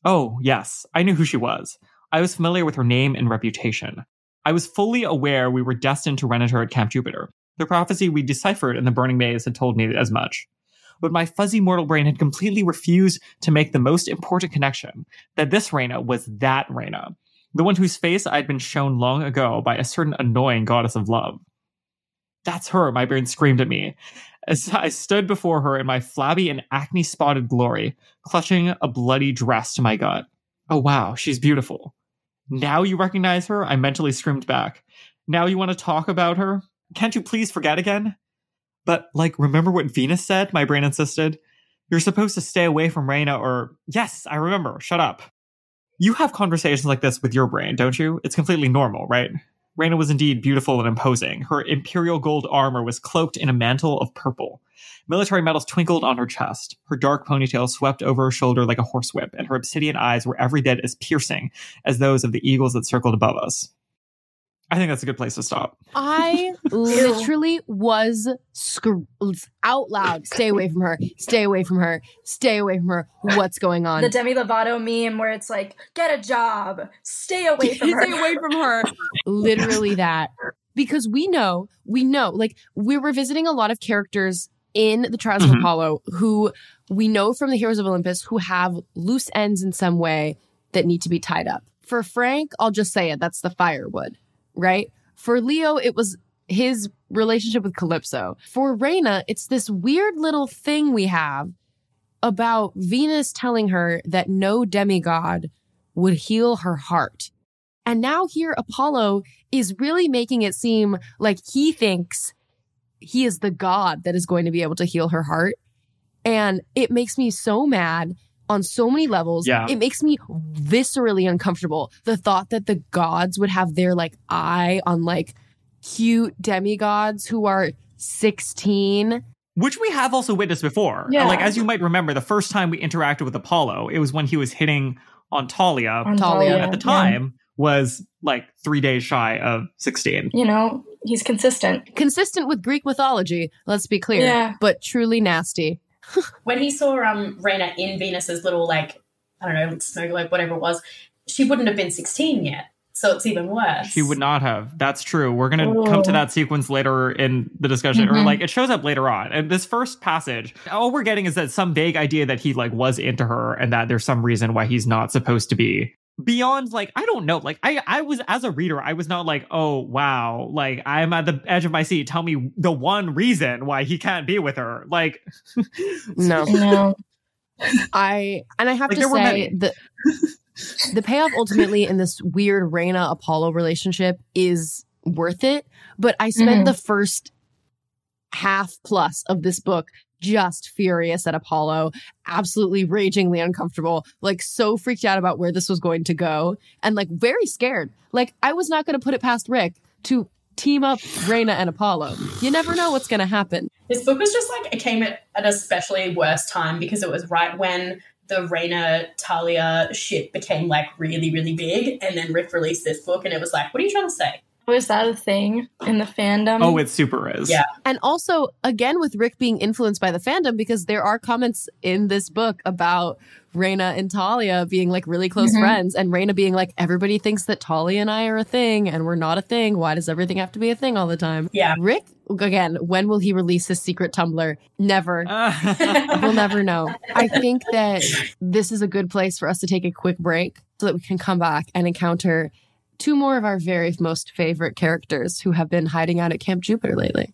Oh, yes, I knew who she was. I was familiar with her name and reputation. I was fully aware we were destined to into her at Camp Jupiter. The prophecy we deciphered in the Burning Maze had told me as much. But my fuzzy mortal brain had completely refused to make the most important connection that this Reyna was that Reyna, the one whose face I had been shown long ago by a certain annoying goddess of love. That's her, my brain screamed at me, as I stood before her in my flabby and acne spotted glory, clutching a bloody dress to my gut. Oh wow, she's beautiful. Now you recognize her? I mentally screamed back. Now you want to talk about her? Can't you please forget again? But, like, remember what Venus said? My brain insisted. You're supposed to stay away from Reyna, or. Yes, I remember. Shut up. You have conversations like this with your brain, don't you? It's completely normal, right? Reyna was indeed beautiful and imposing. Her imperial gold armor was cloaked in a mantle of purple. Military medals twinkled on her chest. Her dark ponytail swept over her shoulder like a horsewhip, and her obsidian eyes were every bit as piercing as those of the eagles that circled above us. I think that's a good place to stop. I literally was scr- out loud. Stay away from her. Stay away from her. Stay away from her. What's going on? The Demi Lovato meme where it's like, get a job, stay away from her. Stay away from her. Literally that. Because we know, we know, like we're revisiting a lot of characters in the Trials of Mhm. Apollo who we know from the Heroes of Olympus who have loose ends in some way that need to be tied up. For Frank, I'll just say it, that's the firewood, right? For Leo, it was his relationship with Calypso. For Reyna, it's this weird little thing we have about Venus telling her that no demigod would heal her heart. And now here Apollo is really making it seem like he thinks he is the god that is going to be able to heal her heart. And it makes me so mad on so many levels. Yeah. It makes me viscerally uncomfortable. The thought that the gods would have their like eye on like cute demigods who are 16. Which we have also witnessed before. Yeah. Like, as you might remember, the first time we interacted with Apollo, it was when he was hitting on Thalia. On Thalia, at the yeah. time was like three days shy of 16. You know, he's consistent. Consistent with Greek mythology, let's be clear, Yeah. but truly nasty. When he saw um Reyna in Venus's little like I don't know snow globe whatever it was, she wouldn't have been sixteen yet, so it's even worse. She would not have. That's true. We're going to Ooh. come to that sequence later in the discussion, or Mhm. like it shows up later on. And this first passage, all we're getting is that some vague idea that he like was into her and that there's some reason why he's not supposed to be. Beyond like I don't know, like I I was as a reader, I was not like, oh wow, like I'm at the edge of my seat. Tell me the one reason why he can't be with her. Like No. No. I and I have Like, to say many. the the payoff ultimately in this weird Reyna Apollo relationship is worth it. But I spent Mhm. the first half plus of this book just furious at Apollo, absolutely ragingly uncomfortable, like so freaked out about where this was going to go, and like very scared. Like I was not going to put it past Rick to team up Reyna and Apollo. You never know what's going to happen. This book was just like it came at an especially worse time because it was right when the Reyna Thalia shit became like really, really big, and then Rick released this book, and it was like, what are you trying to say? Was that a thing in the fandom? oh, it super is. Yeah. And also, again, with Rick being influenced by the fandom, because there are comments in this book about Reyna and Thalia being like really close Mhm. friends, and Reyna being like, everybody thinks that Thalia and I are a thing, and we're not a thing. Why does everything have to be a thing all the time? Yeah. Rick, again, when will he release his secret Tumblr? Never. We'll never know. I think that this is a good place for us to take a quick break so that we can come back and encounter two more of our very most favorite characters who have been hiding out at Camp Jupiter lately.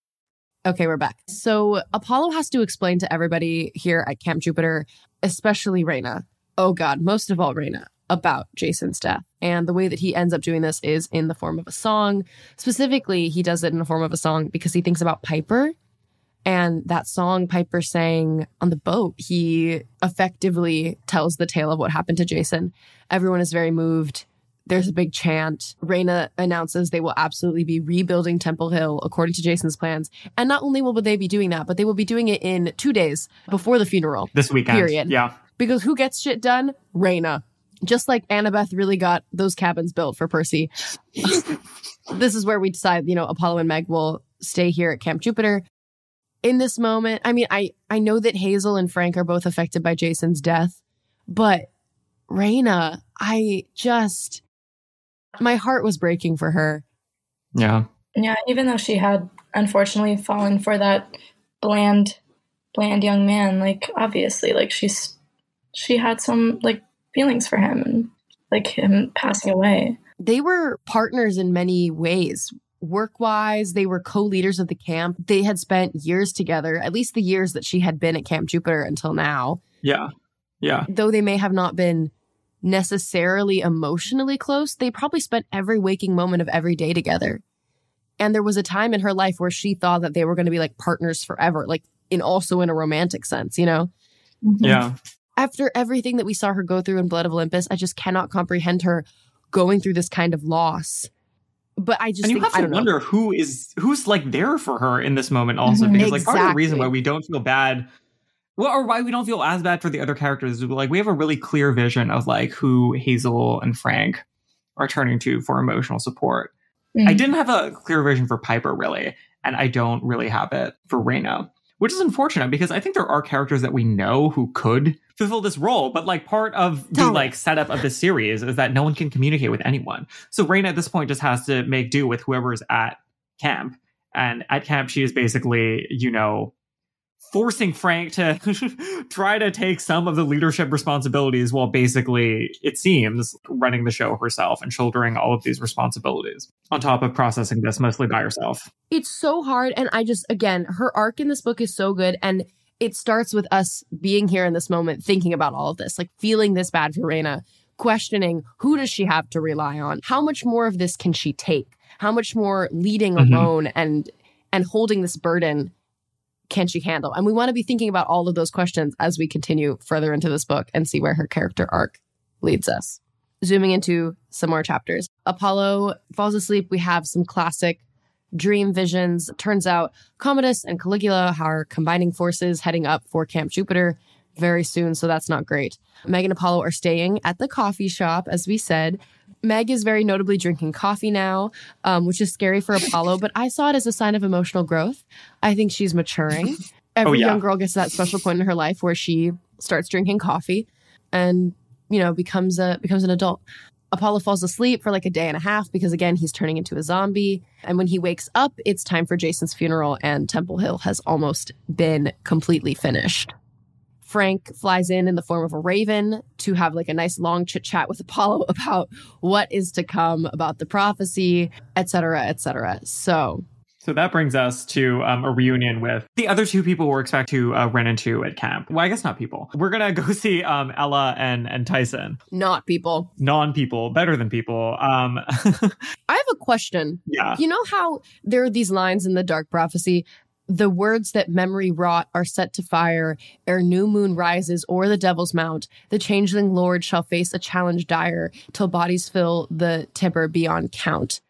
Okay, we're back. So Apollo has to explain to everybody here at Camp Jupiter, especially Reyna. Oh God, most of all Reyna, about Jason's death. And the way that he ends up doing this is in the form of a song. Specifically, he does it in the form of a song because he thinks about Piper. And that song Piper sang on the boat, he effectively tells the tale of what happened to Jason. Everyone is very moved. There's a big chant. Reyna announces they will absolutely be rebuilding Temple Hill according to Jason's plans. And not only will they be doing that, but they will be doing it in two days before the funeral. this weekend. Period. Yeah. Because who gets shit done? Reyna. Just like Annabeth really got those cabins built for Percy. this is where we decide, you know, Apollo and Meg will stay here at Camp Jupiter. In this moment, I mean, I I know that Hazel and Frank are both affected by Jason's death, but Reyna, I just my heart was breaking for her. Yeah. Yeah, even though she had unfortunately fallen for that bland, bland young man, like obviously, like she's she had some like feelings for him and like him passing away. they were partners in many ways. Work wise, they were co leaders of the camp. They had spent years together, at least the years that she had been at Camp Jupiter until now. Yeah. Yeah. Though they may have not been necessarily emotionally close, they probably spent every waking moment of every day together. And there was a time in her life where she thought that they were going to be like partners forever, like in also in a romantic sense, you know? Mm-hmm. Yeah. after everything that we saw her go through in Blood of Olympus, I just cannot comprehend her going through this kind of loss. But I just and you think, have I to don't know. wonder who is who's like there for her in this moment also because like part of the reason why we don't feel bad well or why we don't feel as bad for the other characters like we have a really clear vision of like who Hazel and Frank are turning to for emotional support. I Mhm. didn't have a clear vision for Piper really, and I don't really have it for Reyna. which is unfortunate because I think there are characters that we know who could fulfill this role, but like part of the Totally. like setup of this series is that no one can communicate with anyone. So Reyna at this point just has to make do with whoever's at camp. And at camp, she is basically, you know, forcing Frank to try to take some of the leadership responsibilities while basically, it seems, running the show herself and shouldering all of these responsibilities on top of processing this mostly by herself. it's so hard and i just again her arc in this book is so good and it starts with us being here in this moment thinking about all of this like feeling this bad for Reyna, questioning who does she have to rely on how much more of this can she take how much more leading Mhm. alone and and holding this burden can she handle and we want to be thinking about all of those questions as we continue further into this book and see where her character arc leads us zooming into some more chapters apollo falls asleep we have some classic dream visions. Turns out Commodus and Caligula are combining forces heading up for Camp Jupiter very soon, so that's not great. Meg and Apollo are staying at the coffee shop, as we said. Meg is very notably drinking coffee now, um, which is scary for Apollo, but I saw it as a sign of emotional growth. I think she's maturing. Every yeah. young girl gets to that special point in her life where she starts drinking coffee and, you know, becomes a becomes an adult. Apollo falls asleep for like a day and a half because again he's turning into a zombie. And when he wakes up, it's time for Jason's funeral and Temple Hill has almost been completely finished. Frank flies in in the form of a raven to have like a nice long chit chat with Apollo about what is to come, about the prophecy, etc., etc. So So that brings us to um, a reunion with the other two people we're expect to uh, run into at camp. Well, I guess not people. We're gonna go see um, Ella and and Tyson, not people. non people, better than people. Um, I have a question. yeah, You know how there are these lines in the Dark Prophecy? The words that memory wrought are set to fire ere new moon rises o'er the devil's mount. The changeling lord shall face a challenge dire till bodies fill the Tiber beyond count.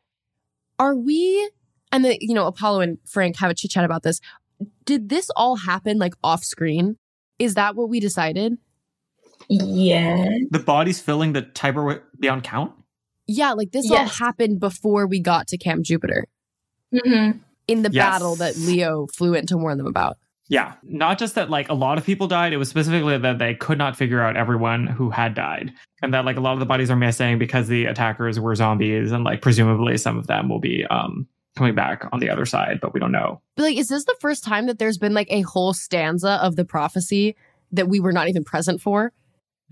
Are we, and the, you know, Apollo and Frank have a chit chat about this. Did this all happen like off screen? Is that what we decided? Yeah. the bodies filling the Tiber beyond count. Yeah, like this all happened before we got to Camp Jupiter hmm in the Yes. battle that Leo flew in to warn them about. Yeah, not just that like a lot of people died. It was specifically that they could not figure out everyone who had died, and that like a lot of the bodies are missing because the attackers were zombies, and like presumably some of them will be um coming back on the other side, but we don't know. But like, is this the first time that there's been like a whole stanza of the prophecy that we were not even present for?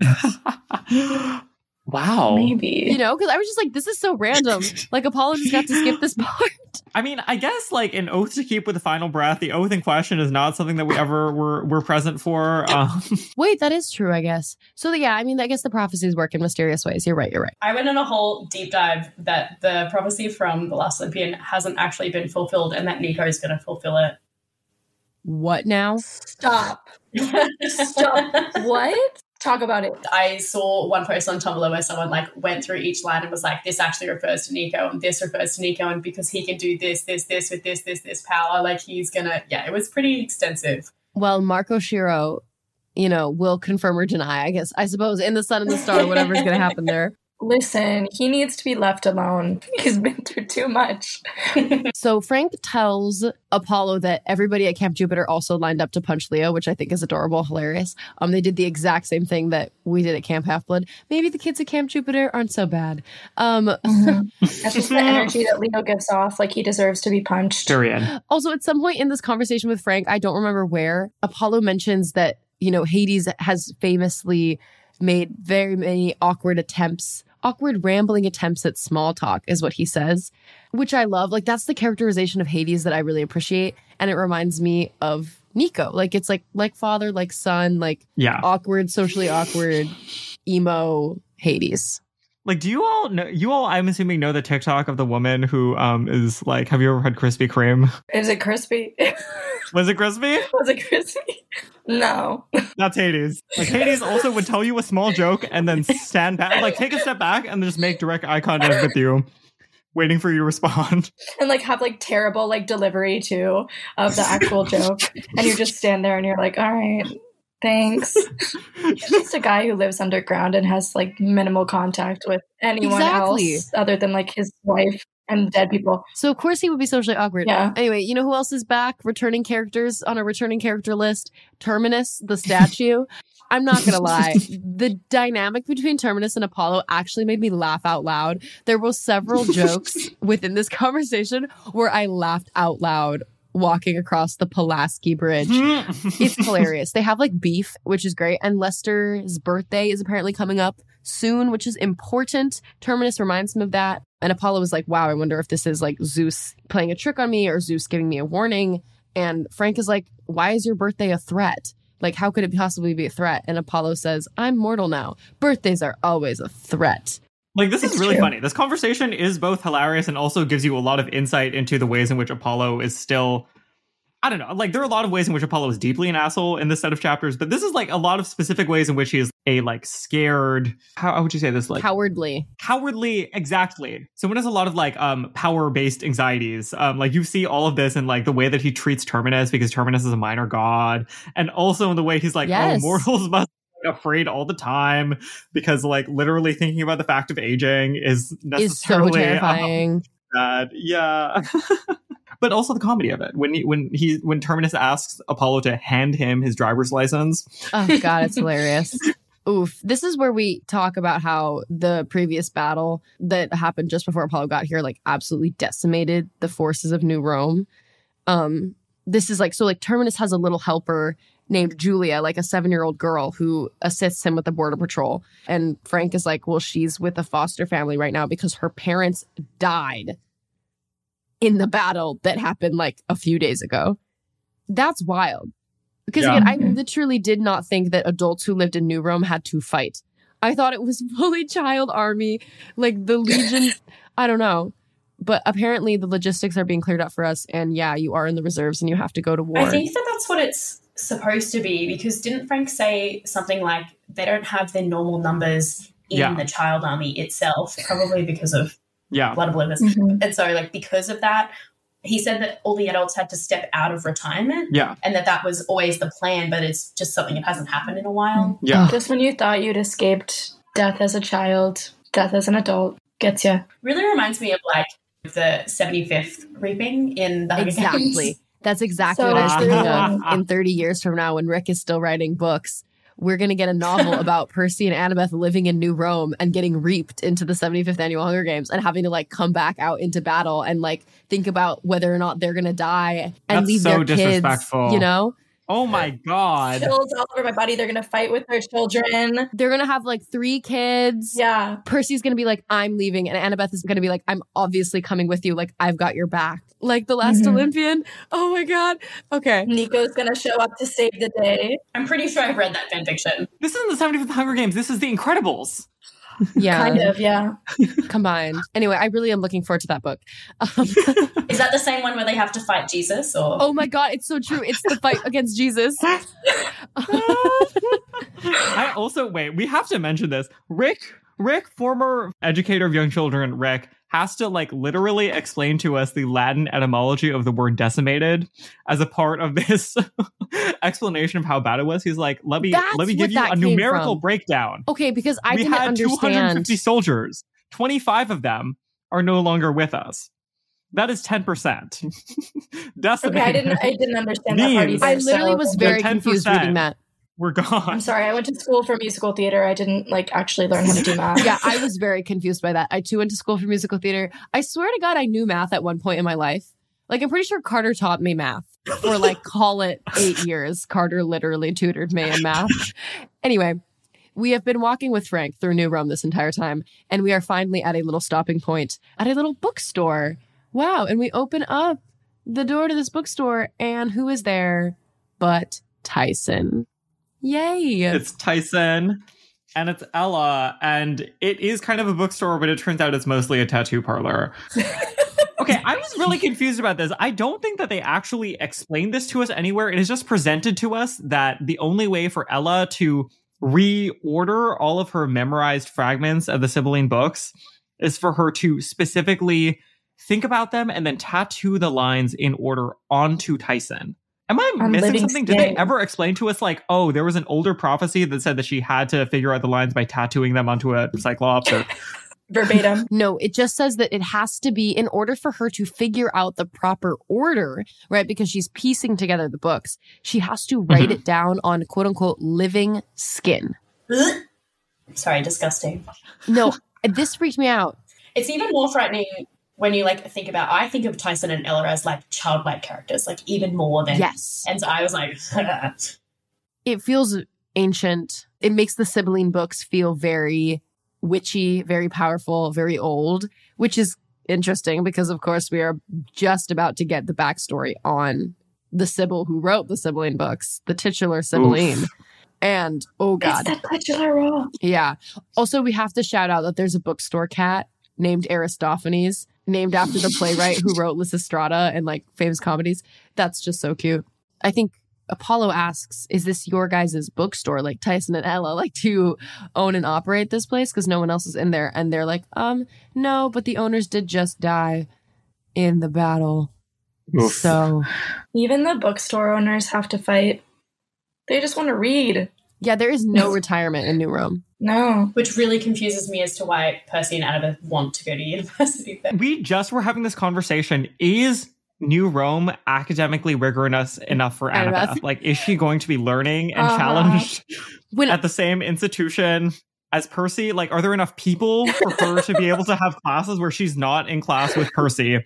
wow. Maybe. You know, because I was just like, this is so random. Like Apollo just got to skip this part. I mean, I guess like an oath to keep with the final breath. The oath in question is not something that we ever were were present for. Um, Wait, that is true, I guess. So yeah, I mean, I guess the prophecies work in mysterious ways. You're right. You're right. I went on a whole deep dive that the prophecy from The Last Olympian hasn't actually been fulfilled and that Nico is going to fulfill it. What now? Stop. Stop. what? Talk about it. I saw one post on Tumblr where someone like went through each line and was like, this actually refers to Nico and this refers to Nico and because he can do this, this, this with this, this, this power, like he's gonna yeah, it was pretty extensive. Well, Mark Oshiro, you know, will confirm or deny. I guess I suppose in the sun and the star, whatever's going to happen there. Listen, he needs to be left alone. He's been through too much. So Frank tells Apollo that everybody at Camp Jupiter also lined up to punch Leo, which I think is adorable, hilarious. Um, they did the exact same thing that we did at Camp Half Blood. Maybe the kids at Camp Jupiter aren't so bad. Um, That's just the energy that Leo gives off. Like he deserves to be punched. Tyrion. also, at some point in this conversation with Frank, I don't remember where Apollo mentions that you know Hades has famously made very many awkward attempts. Awkward rambling attempts at small talk is what he says, which I love. Like, that's the characterization of Hades that I really appreciate. And it reminds me of Nico. Like, it's like, like father, like son, like Yeah. awkward, socially awkward, emo Hades. Like, do you all know? You all, I'm assuming, know the TikTok of the woman who um is like, have you ever had Krispy Kreme? Is it crispy? Was it crispy? Was it crispy? No. That's Hades. Like Hades also would tell you a small joke and then stand back, like take a step back and just make direct eye contact with you, waiting for you to respond. And like have like terrible like delivery too of the actual joke. And you just stand there and you're like, all right, thanks. He's just a guy who lives underground and has like minimal contact with anyone Exactly. else other than like his wife and dead people. So of course he would be socially awkward. Yeah. Anyway, you know who else is back? Returning characters on a returning character list. Terminus, the statue. I'm not gonna lie. The dynamic between Terminus and Apollo actually made me laugh out loud. There were several jokes within this conversation where I laughed out loud walking across the Pulaski Bridge. Mm. it's hilarious. They have like beef, which is great. And Lester's birthday is apparently coming up soon, which is important. Terminus reminds him of that. And Apollo was like, wow, I wonder if this is like Zeus playing a trick on me or Zeus giving me a warning. And Frank is like, why is your birthday a threat? Like, how could it possibly be a threat? And Apollo says, I'm mortal now. Birthdays are always a threat. Like this It's is really true. funny. This conversation is both hilarious and also gives you a lot of insight into the ways in which Apollo is still I don't know. Like there are a lot of ways in which Apollo is deeply an asshole in this set of chapters, but this is like a lot of specific ways in which he is a like scared how, how would you say this like Cowardly. cowardly exactly someone has a lot of like um power based anxieties um like you see all of this in like the way that he treats terminus because terminus is a minor god and also in the way he's like Yes. oh mortals must be afraid all the time because like literally thinking about the fact of aging is necessarily Is so um, terrifying. bad yeah but also the comedy of it when he when he when terminus asks apollo to hand him his driver's license Oh god, it's hilarious. Oof. This is where we talk about how the previous battle that happened just before Apollo got here like absolutely decimated the forces of New Rome. Um this is like so like Terminus has a little helper named Julia, like a 7-year-old girl who assists him with the border patrol. And Frank is like, "Well, she's with a foster family right now because her parents died in the battle that happened like a few days ago." That's wild. Because Yeah. again, I literally did not think that adults who lived in New Rome had to fight. I thought it was fully child army, like the legion. I don't know, but apparently the logistics are being cleared up for us. And yeah, you are in the reserves and you have to go to war. I think that that's what it's supposed to be because didn't Frank say something like they don't have their normal numbers in Yeah. the child army itself, probably because of yeah Blood of Olympus. Mhm. And so, like, because of that, he said that all the adults had to step out of retirement yeah and that that was always the plan, but it's just something that hasn't happened in a while. yeah Just when you thought you'd escaped death as a child, death as an adult gets you. Really reminds me of like the 75th reaping in the Hunger exactly. Games. That's exactly So what I was thinking of. In 30 years from now, when Rick is still writing books, we're going to get a novel about Percy and Annabeth living in New Rome and getting reaped into the 75th annual Hunger Games and having to like come back out into battle and like think about whether or not they're going to die and That's leave so their kids, you know? oh my god Chills all over my body. They're gonna fight with their children. They're going to have like three kids. Yeah. Percy's going to be like, I'm leaving. And Annabeth is going to be like, I'm obviously coming with you. Like, I've got your back. Like the last Mhm. Olympian. Oh my God. Okay. Nico's gonna show up to save the day. I'm pretty sure I've read that fan fiction. This isn't the 75th Hunger Games. This is the Incredibles. Yeah. Kind of, yeah. combined. Anyway, I really am looking forward to that book. Um, Is that the same one where they have to fight Jesus or oh my god, it's so true. It's the fight against Jesus. I also wait. We have to mention this. Rick, Rick, former educator of young children, Rick has to like literally explain to us the Latin etymology of the word decimated as a part of this explanation of how bad it was. He's like, let me That's let me give you a numerical from. breakdown. Okay, because I we didn't had understand. 250 soldiers. 25 of them are no longer with us. That is 10%. decimated. Okay, I didn't I didn't understand that part either. I literally so- was very confused reading that. We're gone. I'm sorry, I went to school for musical theater. I didn't like actually learn how to do math. Yeah, I was very confused by that. I too went to school for musical theater. I swear to God, I knew math at one point in my life. Like, I'm pretty sure Carter taught me math, or like call it eight years. Carter literally tutored me in math. Anyway, we have been walking with Frank through New Rome this entire time, and we are finally at a little stopping point at a little bookstore. Wow. And we open up the door to this bookstore, and who is there but Tyson? Yay. It's Tyson and it's Ella, and it is kind of a bookstore, but it turns out it's mostly a tattoo parlor. okay, I was really confused about this. I don't think that they actually explained this to us anywhere. It is just presented to us that the only way for Ella to reorder all of her memorized fragments of the Sibylline books is for her to specifically think about them and then tattoo the lines in order onto Tyson. Am I On missing living something? Did they ever explain to us, like, oh, there was an older prophecy that said that she had to figure out the lines by tattooing them onto a cyclops? Or verbatim. No, it just says that it has to be in order for her to figure out the proper order, right? Because she's piecing together the books. She has to write Mhm. it down on quote unquote living skin. Sorry, disgusting. No, this freaked me out. It's even more frightening when you like think about. I think of Tyson and Ella as like childlike characters, like even more than. Yes. And so I was like, It feels ancient. It makes the Sibylline books feel very witchy, very powerful, very old, which is interesting because, of course, we are just about to get the backstory on the Sibyl who wrote the Sibylline books, the titular Sibylline. And oh god, It's that titular role. yeah. Also, we have to shout out that there's a bookstore cat named Aristophanes, named after the playwright who wrote Lysistrata and like famous comedies. That's just so cute. I think Apollo asks, "Is this your guys' bookstore, like Tyson and Ella, like to own and operate this place because no one else is in there?" And they're like, "Um, no, but the owners did just die in the battle, Oof. so Even the bookstore owners have to fight. They just want to read. Yeah, there is no retirement in New Rome." No. which really confuses me as to why Percy and Annabeth want to go to university. There. we just were having this conversation. Is New Rome academically rigorous enough for Annabeth. Annabeth? Like, is she going to be learning and Uh-huh. challenged When at the same institution as Percy? Like, are there enough people for her to be able to have classes where she's not in class with Percy?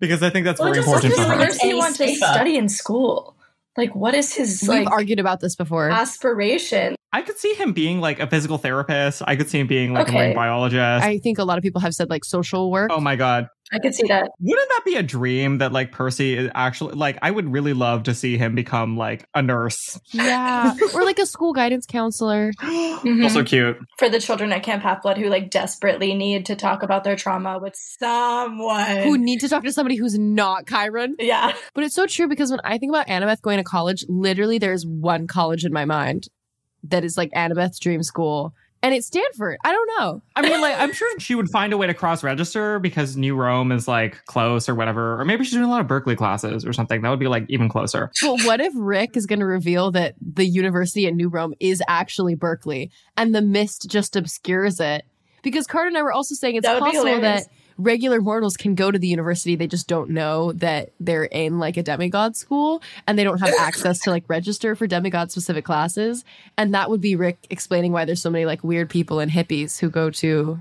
Because I think that's Well, very just important look for at her. Where does he want to study in school? Like, what is his we've like argued about this before. aspiration? I could see him being like a physical therapist. I could see him being like a marine biologist. I think a lot of people have said like social work. oh my god. I could see that. Wouldn't that be a dream that like Percy is actually like I would really love to see him become like a nurse. Yeah. or like a school guidance counselor. Mhm. Also cute. For the children at Camp Half Blood who like desperately need to talk about their trauma with someone. Who need to talk to somebody who's not Chiron. yeah. But it's so true because when I think about Annabeth going to college, literally there's one college in my mind that is like Annabeth's dream school. And it's Stanford. I don't know. I mean, like, I'm sure she would find a way to cross register because New Rome is like close or whatever. Or maybe she's doing a lot of Berkeley classes or something. That would be like even closer. Well, what if Rick is going to reveal that the university at New Rome is actually Berkeley and the mist just obscures it? Because Carter and I were also saying it's That possible that regular mortals can go to the university. They just don't know that they're in like a demigod school and they don't have access to like register for demigod specific classes. And that would be Rick explaining why there's so many like weird people and hippies who go to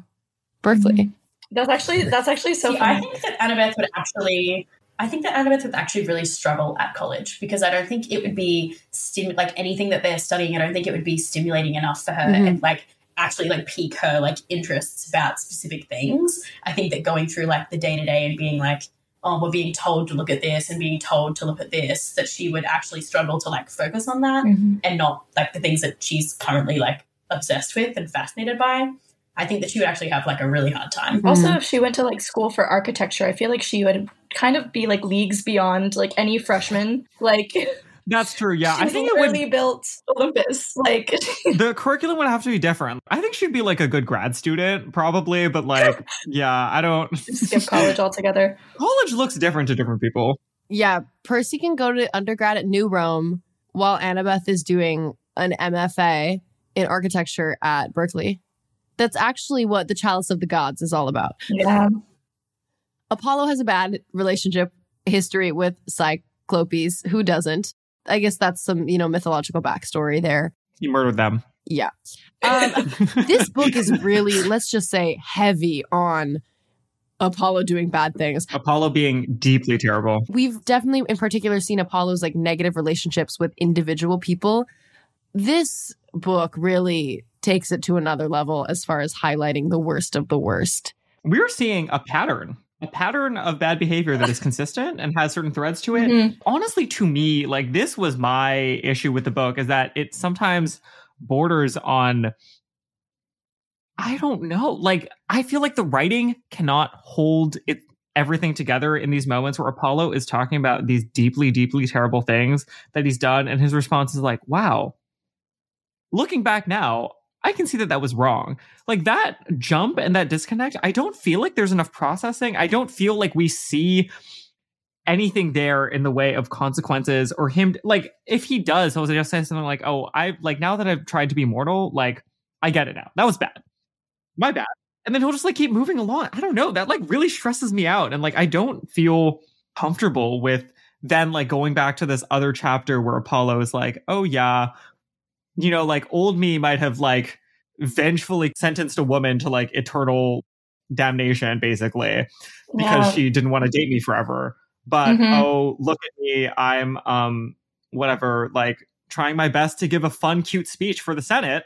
Berkeley. That's actually that's actually so See, I think that Annabeth would actually. I think that Annabeth would actually really struggle at college because I don't think it would be stim- like anything that they're studying. I don't think it would be stimulating enough for her Mhm. and like actually like pique her like interests about specific things. I think that going through like the day to day and being like, oh, we're being told to look at this and being told to look at this, that she would actually struggle to like focus on that Mhm. and not like the things that she's currently like obsessed with and fascinated by. I think that she would actually have like a really hard time. Also, if she went to like school for architecture, I feel like she would kind of be like leagues beyond like any freshman. Like That's true. Yeah, I think it would. be built Olympus. Like The curriculum would have to be different. I think she'd be like a good grad student, probably. But like, yeah, I don't. skip college altogether. College looks different to different people. Yeah, Percy can go to undergrad at New Rome while Annabeth is doing an MFA in architecture at Berkeley. That's actually what the Chalice of the Gods is all about. Yeah. Apollo has a bad relationship history with Cyclopes. Who doesn't? I guess that's some, you know, mythological backstory there. He murdered them. Yeah. Um, this book is really, let's just say, heavy on Apollo doing bad things. Apollo being deeply terrible. we've definitely in particular seen apollo's like negative relationships with individual people this book really takes it to another level as far as highlighting the worst of the worst We're seeing a pattern, a pattern of bad behavior that is consistent and has certain threads to it. Mhm. honestly to me like this was my issue with the book is that it sometimes borders on i don't know like i feel like the writing cannot hold it everything together in these moments where apollo is talking about these deeply deeply terrible things that he's done and his response is like wow looking back now i can see that that was wrong like that jump and that disconnect i don't feel like there's enough processing i don't feel like we see anything there in the way of consequences or him like if he does he'll just say something like oh i like now that i've tried to be mortal like i get it now that was bad my bad and then he'll just like keep moving along. I don't know. That like really stresses me out. And like I don't feel comfortable with then like going back to this other chapter where Apollo is like, oh yeah, you know, like old me might have like vengefully sentenced a woman to like eternal damnation, basically, because Yeah. she didn't want to date me forever. But Mhm. oh, look at me. I'm um whatever, like trying my best to give a fun, cute speech for the Senate.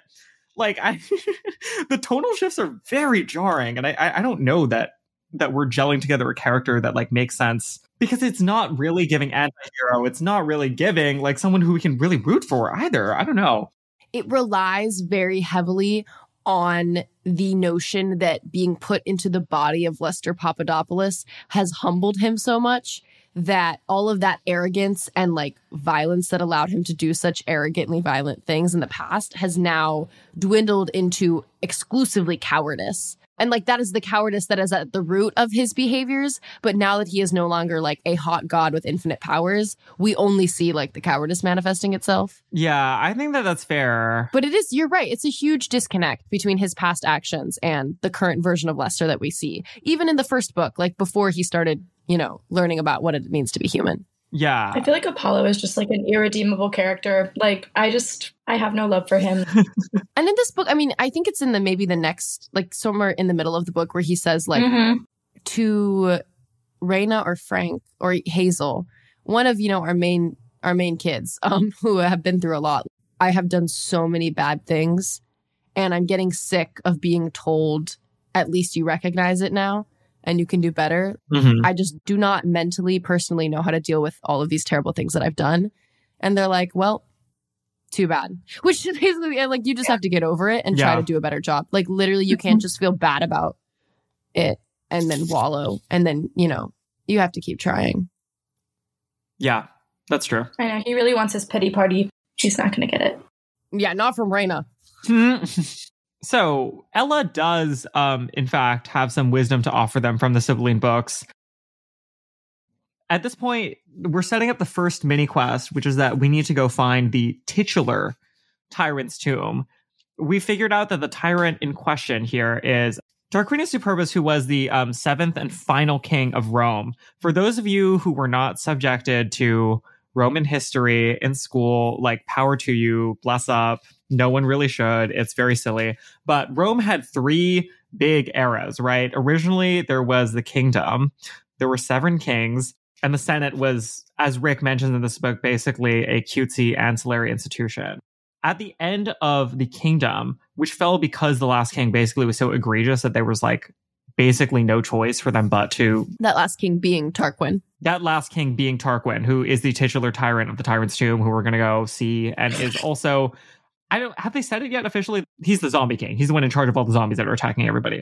Like I the tonal shifts are very jarring, and I I, I don't know that that we're gelling together a character that like makes sense because it's not really giving anti-hero it's not really giving like someone who we can really root for either i don't know it relies very heavily on the notion that being put into the body of Lester Papadopoulos has humbled him so much that all of that arrogance and like violence that allowed him to do such arrogantly violent things in the past has now dwindled into exclusively cowardice. And like that is the cowardice that is at the root of his behaviors. But now that he is no longer like a hot god with infinite powers, we only see like the cowardice manifesting itself. yeah i think that that's fair But it is, you're right. It's a huge disconnect between his past actions and the current version of Lester that we see. Even in the first book, like before he started, you know, learning about what it means to be human. Yeah I feel like Apollo is just like an irredeemable character. Like I just I have no love for him. And in this book, I mean, I think it's in the maybe the next, like somewhere in the middle of the book where he says, like, Mhm. to Reyna or Frank or Hazel, one of, you know, our main our main kids, um, who have been through a lot. I have done so many bad things and I'm getting sick of being told at least you recognize it now and you can do better. Mhm. I just do not mentally, personally know how to deal with all of these terrible things that I've done. And they're like, well, too bad. Which is basically like you just have to get over it and try to do a better job. Like literally, you can't just feel bad about it and then wallow. And then, you know, you have to keep trying. yeah that's true I know he really wants his pity party. He's not going to get it. Yeah, not from Reyna. so ella does um in fact have some wisdom to offer them from the sibling books at this point we're setting up the first mini quest which is that we need to go find the titular tyrant's tomb we figured out that the tyrant in question here is Tarquinius Superbus, who was the um, seventh and final king of Rome. For those of you who were not subjected to Roman history in school, like power to you, bless up. No one really should. It's very silly. But Rome had three big eras, right? Originally, there was the kingdom, there were seven kings, and the Senate was, as Rick mentions in this book, basically a cutesy ancillary institution. At the end of the kingdom, which fell because the last king basically was so egregious that there was like basically no choice for them but to That last king being Tarquin. that last king being Tarquin, who is the titular tyrant of the Tyrant's Tomb, who we're going to go see, and is also, I don't have they said it yet officially. He's the zombie king. He's the one in charge of all the zombies that are attacking everybody.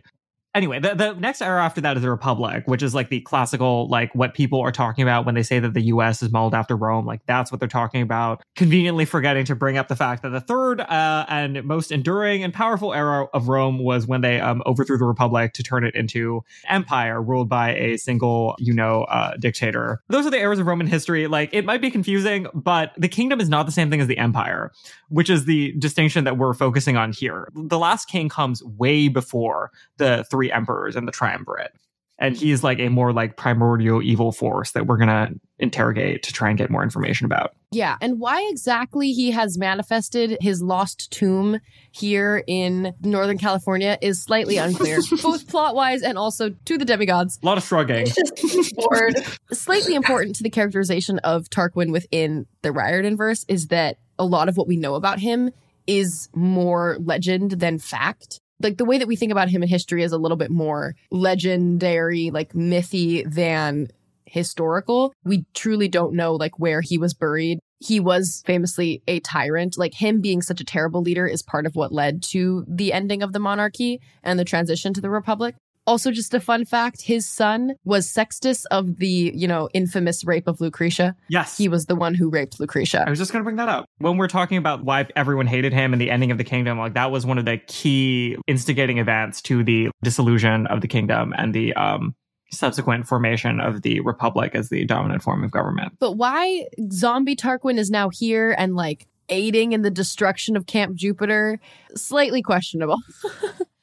Anyway, the, the next era after that is the Republic, which is like the classical, like what people are talking about when they say that the US is modeled after Rome. Like that's what they're talking about. Conveniently forgetting to bring up the fact that the third uh, and most enduring and powerful era of Rome was when they um, overthrew the Republic to turn it into empire ruled by a single, you know, uh, dictator. Those are the eras of Roman history. Like it might be confusing, but the kingdom is not the same thing as the empire, which is the distinction that we're focusing on here. The last king comes way before the three emperors and the triumvirate. And hmm. he's like a more like primordial evil force that we're gonna interrogate to try and get more information about. Yeah, and why exactly he has manifested his lost tomb here in Northern California is slightly unclear, both plot wise and also to the demigods. A lot of shrugging. He's bored. Slightly important to the characterization of Tarquin within the Riordan verse is that a lot of what we know about him is more legend than fact. Like the way that we think about him in history is a little bit more legendary, like mythy than historical. We truly don't know like where he was buried. He was famously a tyrant. Like him being such a terrible leader is part of what led to the ending of the monarchy and the transition to the republic. Also, just a fun fact, his son was Sextus of the, you know, infamous rape of Lucretia. Yes. He was the one who raped Lucretia. I was just going to bring that up. When we're talking about why everyone hated him and the ending of the kingdom, like that was one of the key instigating events to the dissolution of the kingdom and the um, subsequent formation of the republic as the dominant form of government. But why zombie Tarquin is now here and like aiding in the destruction of Camp Jupiter? Slightly questionable.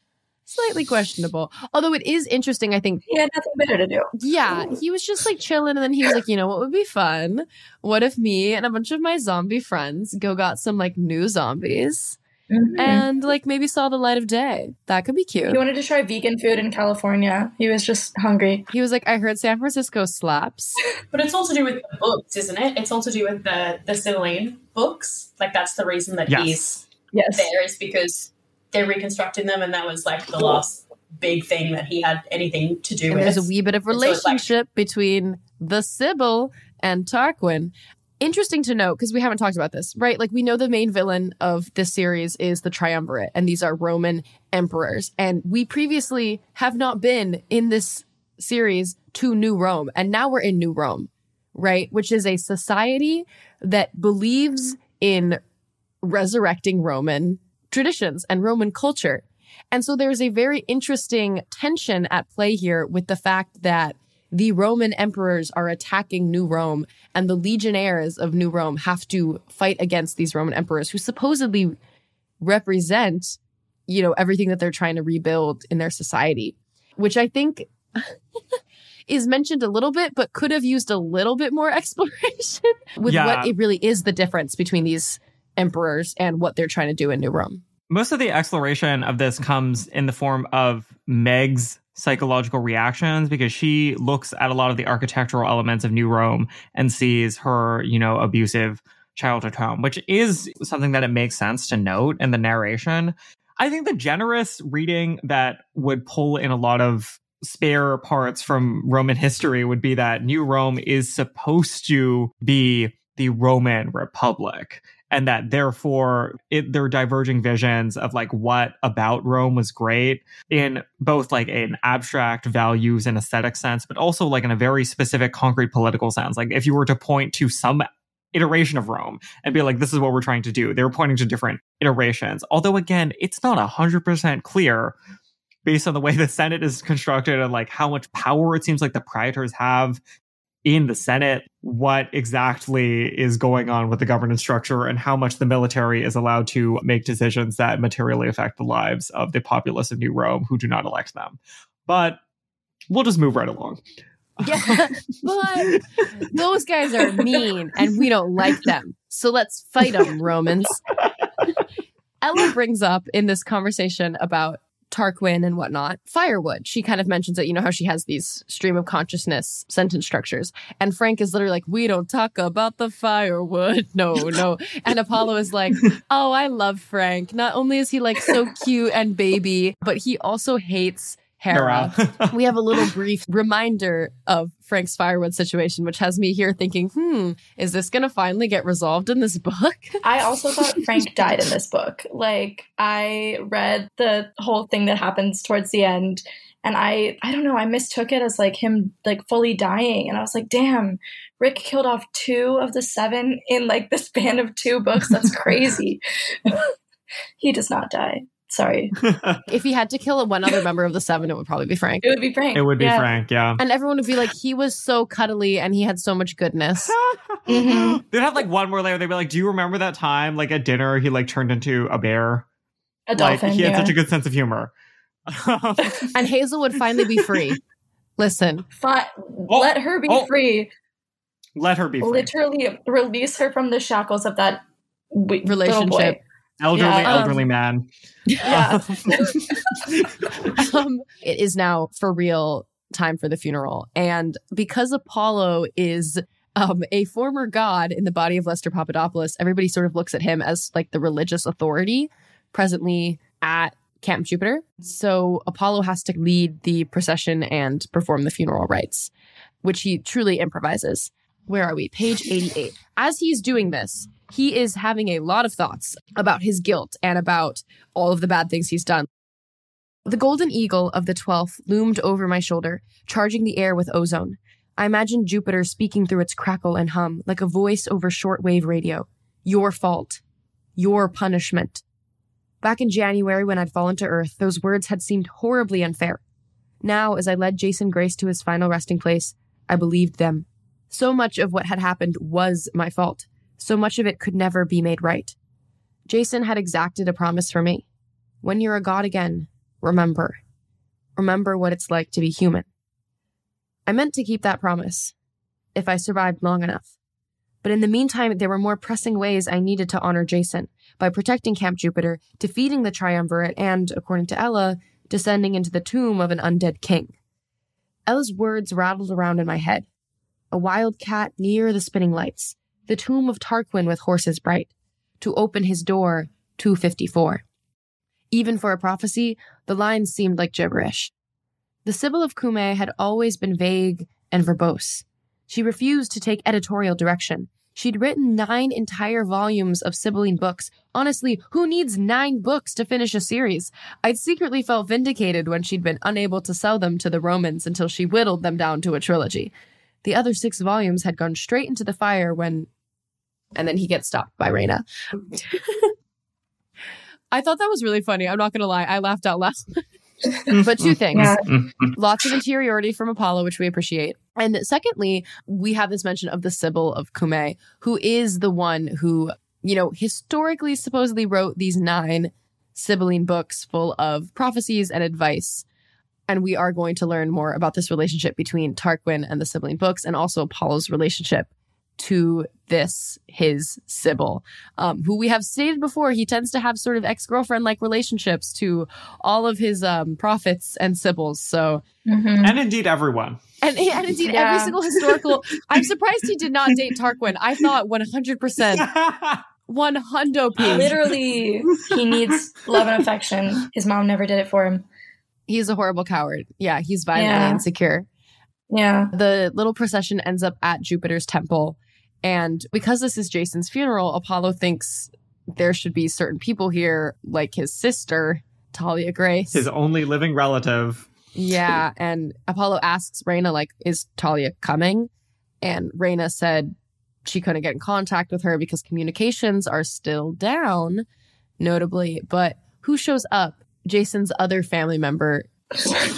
Slightly slightly questionable. Although it is interesting, I think. He had nothing better to do. Yeah, he was just like chilling, and then he was like, you know what would be fun? What if me and a bunch of my zombie friends go got some like new zombies Mhm. and like maybe saw the light of day? That could be cute. he wanted to try vegan food in California. He was just hungry. He was like, I heard San Francisco slaps. But it's all to do with the books, isn't it? It's all to do with the the Celine books. Like that's the reason that Yes. he's Yes. there is because they're reconstructing them, and that was like the last big thing that he had anything to do And with. there's a wee bit of And so like- relationship between the Sibyl and Tarquin. Interesting to note because we haven't talked about this, right? Like we know the main villain of this series is the Triumvirate, and these are Roman emperors. And we previously have not been in this series to New Rome, and now we're in New Rome, right? Which is a society that believes in resurrecting Roman traditions and Roman culture. And so there's a very interesting tension at play here with the fact that the Roman emperors are attacking New Rome and the legionnaires of New Rome have to fight against these Roman emperors who supposedly represent, you know, everything that they're trying to rebuild in their society, which I think is mentioned a little bit, but could have used a little bit more exploration with Yeah. what it really is the difference between these emperors and what they're trying to do in New Rome. most of the exploration of this comes in the form of Meg's psychological reactions because she looks at a lot of the architectural elements of New Rome and sees her, you know, abusive childhood home, which is something that it makes sense to note in the narration. I think the generous reading that would pull in a lot of spare parts from Roman history would be that New Rome is supposed to be the Roman Republic and that therefore it, their diverging visions of like what about Rome was great in both like an abstract values and aesthetic sense, but also like in a very specific concrete political sense. Like if you were to point to some iteration of Rome and be like, this is what we're trying to do, they were pointing to different iterations. Although again, it's not a hundred percent clear based on the way the Senate is constructed and like how much power it seems like the praetors have in the Senate what exactly is going on with the governance structure and how much the military is allowed to make decisions that materially affect the lives of the populace of New Rome who do not elect them. But we'll just move right along. Yeah, but those guys are mean and we don't like them. So let's fight them, Romans. Ella brings up in this conversation about Tarquin and whatnot, firewood. She kind of mentions it, you know, how she has these stream of consciousness sentence structures. And Frank is literally like, we don't talk about the firewood. No, no. And Apollo is like, oh, I love Frank. Not only is he like so cute and baby, but he also hates Hera we have a little brief reminder of Frank's firewood situation, which has me here thinking, hmm, is this going to finally get resolved in this book? I also thought Frank died in this book. Like I read the whole thing that happens towards the end and I I don't know, I mistook it as like him like fully dying and I was like, "Damn, Rick killed off 2 of the 7 in like the span of 2 books. That's crazy." he does not die. Sorry. if he had to kill one other member of the seven, it would probably be Frank. It would be Frank. it would be Yeah. Frank, yeah. And everyone would be like, he was so cuddly and he had so much goodness. Mhm. They'd have like one more layer. They'd be like, "Do you remember that time, like at dinner, he like turned into a bear? A dolphin. like he had yeah. such a good sense of humor." And Hazel would finally be free. Listen, Fi- let her be oh. free. Let her be free. Literally release her from the shackles of that w- little Relationship. Elderly, Yeah, um, elderly man. Yeah. um, it is now for real time for the funeral. And because Apollo is um, a former god in the body of Lester Papadopoulos, everybody sort of looks at him as like the religious authority presently at Camp Jupiter. So Apollo has to lead the procession and perform the funeral rites, which he truly improvises. Where are we? Page 88. As he's doing this, he is having a lot of thoughts about his guilt and about all of the bad things he's done. The golden eagle of the 12th loomed over my shoulder, charging the air with ozone. I imagined Jupiter speaking through its crackle and hum like a voice over shortwave radio. Your fault. Your punishment. Back in January, when I'd fallen to Earth, those words had seemed horribly unfair. Now, as I led Jason Grace to his final resting place, I believed them. So much of what had happened was my fault. So much of it could never be made right. Jason had exacted a promise from me. When you're a god again, remember, remember what it's like to be human. I meant to keep that promise if I survived long enough. But in the meantime, there were more pressing ways I needed to honor Jason by protecting Camp Jupiter, defeating the Triumvirate, and, according to Ella, descending into the tomb of an undead king. Ella's words rattled around in my head. A wild cat near the spinning lights, the tomb of Tarquin with horses bright, to open his door, 254. Even for a prophecy, the lines seemed like gibberish. The Sibyl of Cumae had always been vague and verbose. She refused to take editorial direction. She'd written nine entire volumes of Sibylline books. Honestly, who needs nine books to finish a series? I'd secretly felt vindicated when she'd been unable to sell them to the Romans until she whittled them down to a trilogy. The other six volumes had gone straight into the fire when. And then he gets stopped by Reyna. I thought that was really funny. I'm not going to lie. I laughed out loud. but two things Yeah. lots of interiority from Apollo, which we appreciate. And secondly, we have this mention of the Sibyl of Cumae, who is the one who, you know, historically supposedly wrote these nine Sibylline books full of prophecies and advice. And we are going to learn more about this relationship between Tarquin and the Sibylline books and also Apollo's relationship to this, his Sibyl, um, who we have stated before, he tends to have sort of ex girlfriend like relationships to all of his um, prophets and Sibyls. So, Mhm. And indeed, everyone. and, and indeed, every single historical. I'm surprised he did not date Tarquin. I thought 100%, 100 p. Literally, he needs love and affection. His mom never did it for him. He's a horrible coward. Yeah, he's violently Yeah. insecure. Yeah. The little procession ends up at Jupiter's temple. And because this is Jason's funeral, Apollo thinks there should be certain people here, like his sister, Thalia Grace. His only living relative. Yeah, and Apollo asks Reyna, like, is Thalia coming? And Reyna said she couldn't get in contact with her because communications are still down, notably. But who shows up? Jason's other family member,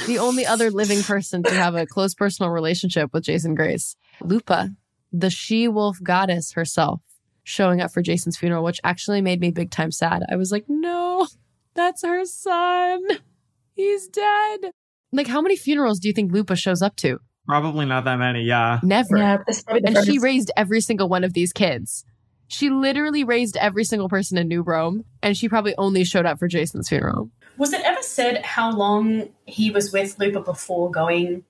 the only other living person to have a close personal relationship with Jason Grace, Lupa, the she wolf goddess herself, showing up for Jason's funeral, which actually made me big time sad. I was like, no, that's her son. He's dead. Like, how many funerals do you think Lupa shows up to? Probably not that many, yeah. Never. Yeah. This is probably the and she raised every single one of these kids. She literally raised every single person in New Rome, and she probably only showed up for Jason's funeral. Was it ever said how long he was with Lupa before going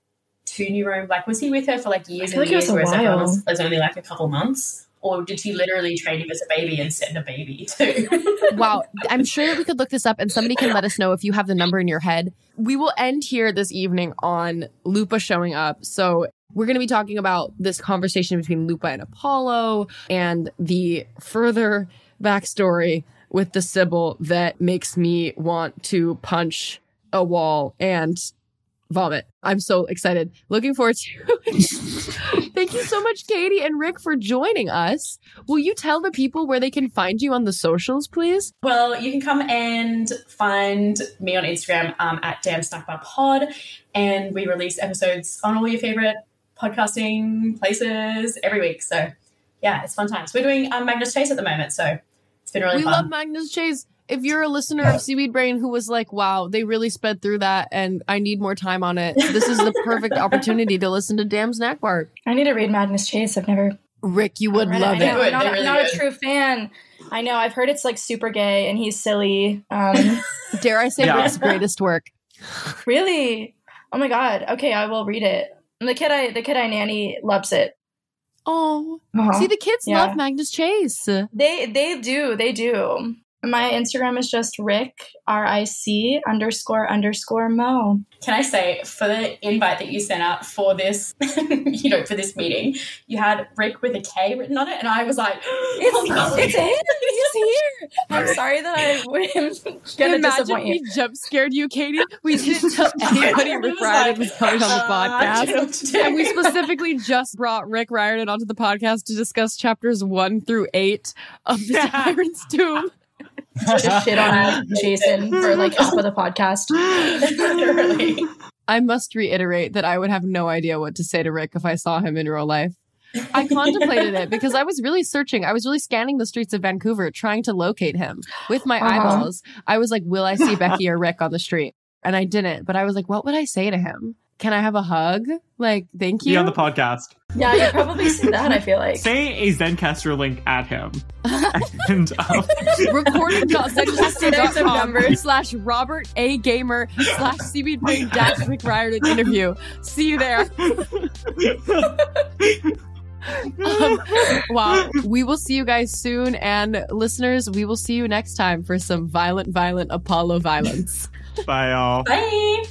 to New Rome? Like, was he with her for like years and like it was a while. else was only like a couple months? Or did she literally train him as a baby and send a baby too? Wow. I'm sure that we could look this up, and somebody can let us know if you have the number in your head. We will end here this evening on Lupa showing up. So we're going to be talking about this conversation between Lupa and Apollo and the further backstory with the Sibyl that makes me want to punch a wall and vomit. I'm so excited. Looking forward to it. Thank you so much, Katie and Rick, for joining us. Will you tell the people where they can find you on the socials, please? Well, you can come and find me on Instagram um, at Damn Snack Bar Pod, and we release episodes on all your favorite podcasting places every week. So, yeah, it's fun times. We're doing um, Magnus Chase at the moment, so it's been really we fun. love Magnus Chase. If you're a listener of Seaweed Brain who was like, wow, they really sped through that and I need more time on it, this is the perfect opportunity to listen to Damn Snack Bar. I need to read Magnus Chase. I've never Rick, you would love I it. know, I'm not, they I'm really not a true fan. I know. I've heard it's like super gay and he's silly. Um, Dare I say Yeah. Rick's greatest work? really? Oh my god. Okay, I will read it. And the kid I the kid I nanny loves it. Oh, Uh-huh. see, the kids Yeah. love Magnus Chase. They they do they do. My Instagram is just Rick R I C underscore underscore Mo. Can I say for the invite that you sent out for this, you know, for this meeting, you had Rick with a K written on it, and I was like, It's, oh, it's him. He's here. I'm sorry that I am gonna Imagine disappoint we you. jump scared you, Katie. We didn't tell anybody Rick Riordan was coming on the Uh, I don't know podcast. what to do. And we specifically just brought Rick Riordan onto the podcast to discuss chapters one through eight of the Tyrant's Tomb. Just shit on Jason for like half of the podcast. Literally. I must reiterate that I would have no idea what to say to Rick if I saw him in real life. I contemplated it because I was really searching. I was really scanning the streets of Vancouver trying to locate him with my Uh-huh. eyeballs. I was like, will I see Becky or Rick on the street? and I didn't. But I was like, what would I say to him? Can I have a hug? Like, thank you. Be on the podcast. Yeah, you probably see that, I feel like. Say a Zencastr link at him. and um, recording.zencastr.com slash Robert A Gamer slash Seaweed Brain dash McRiordan interview. See you there. um, wow. We will see you guys soon. And listeners, we will see you next time for some violent, violent Apollo violence. Bye, y'all. Bye.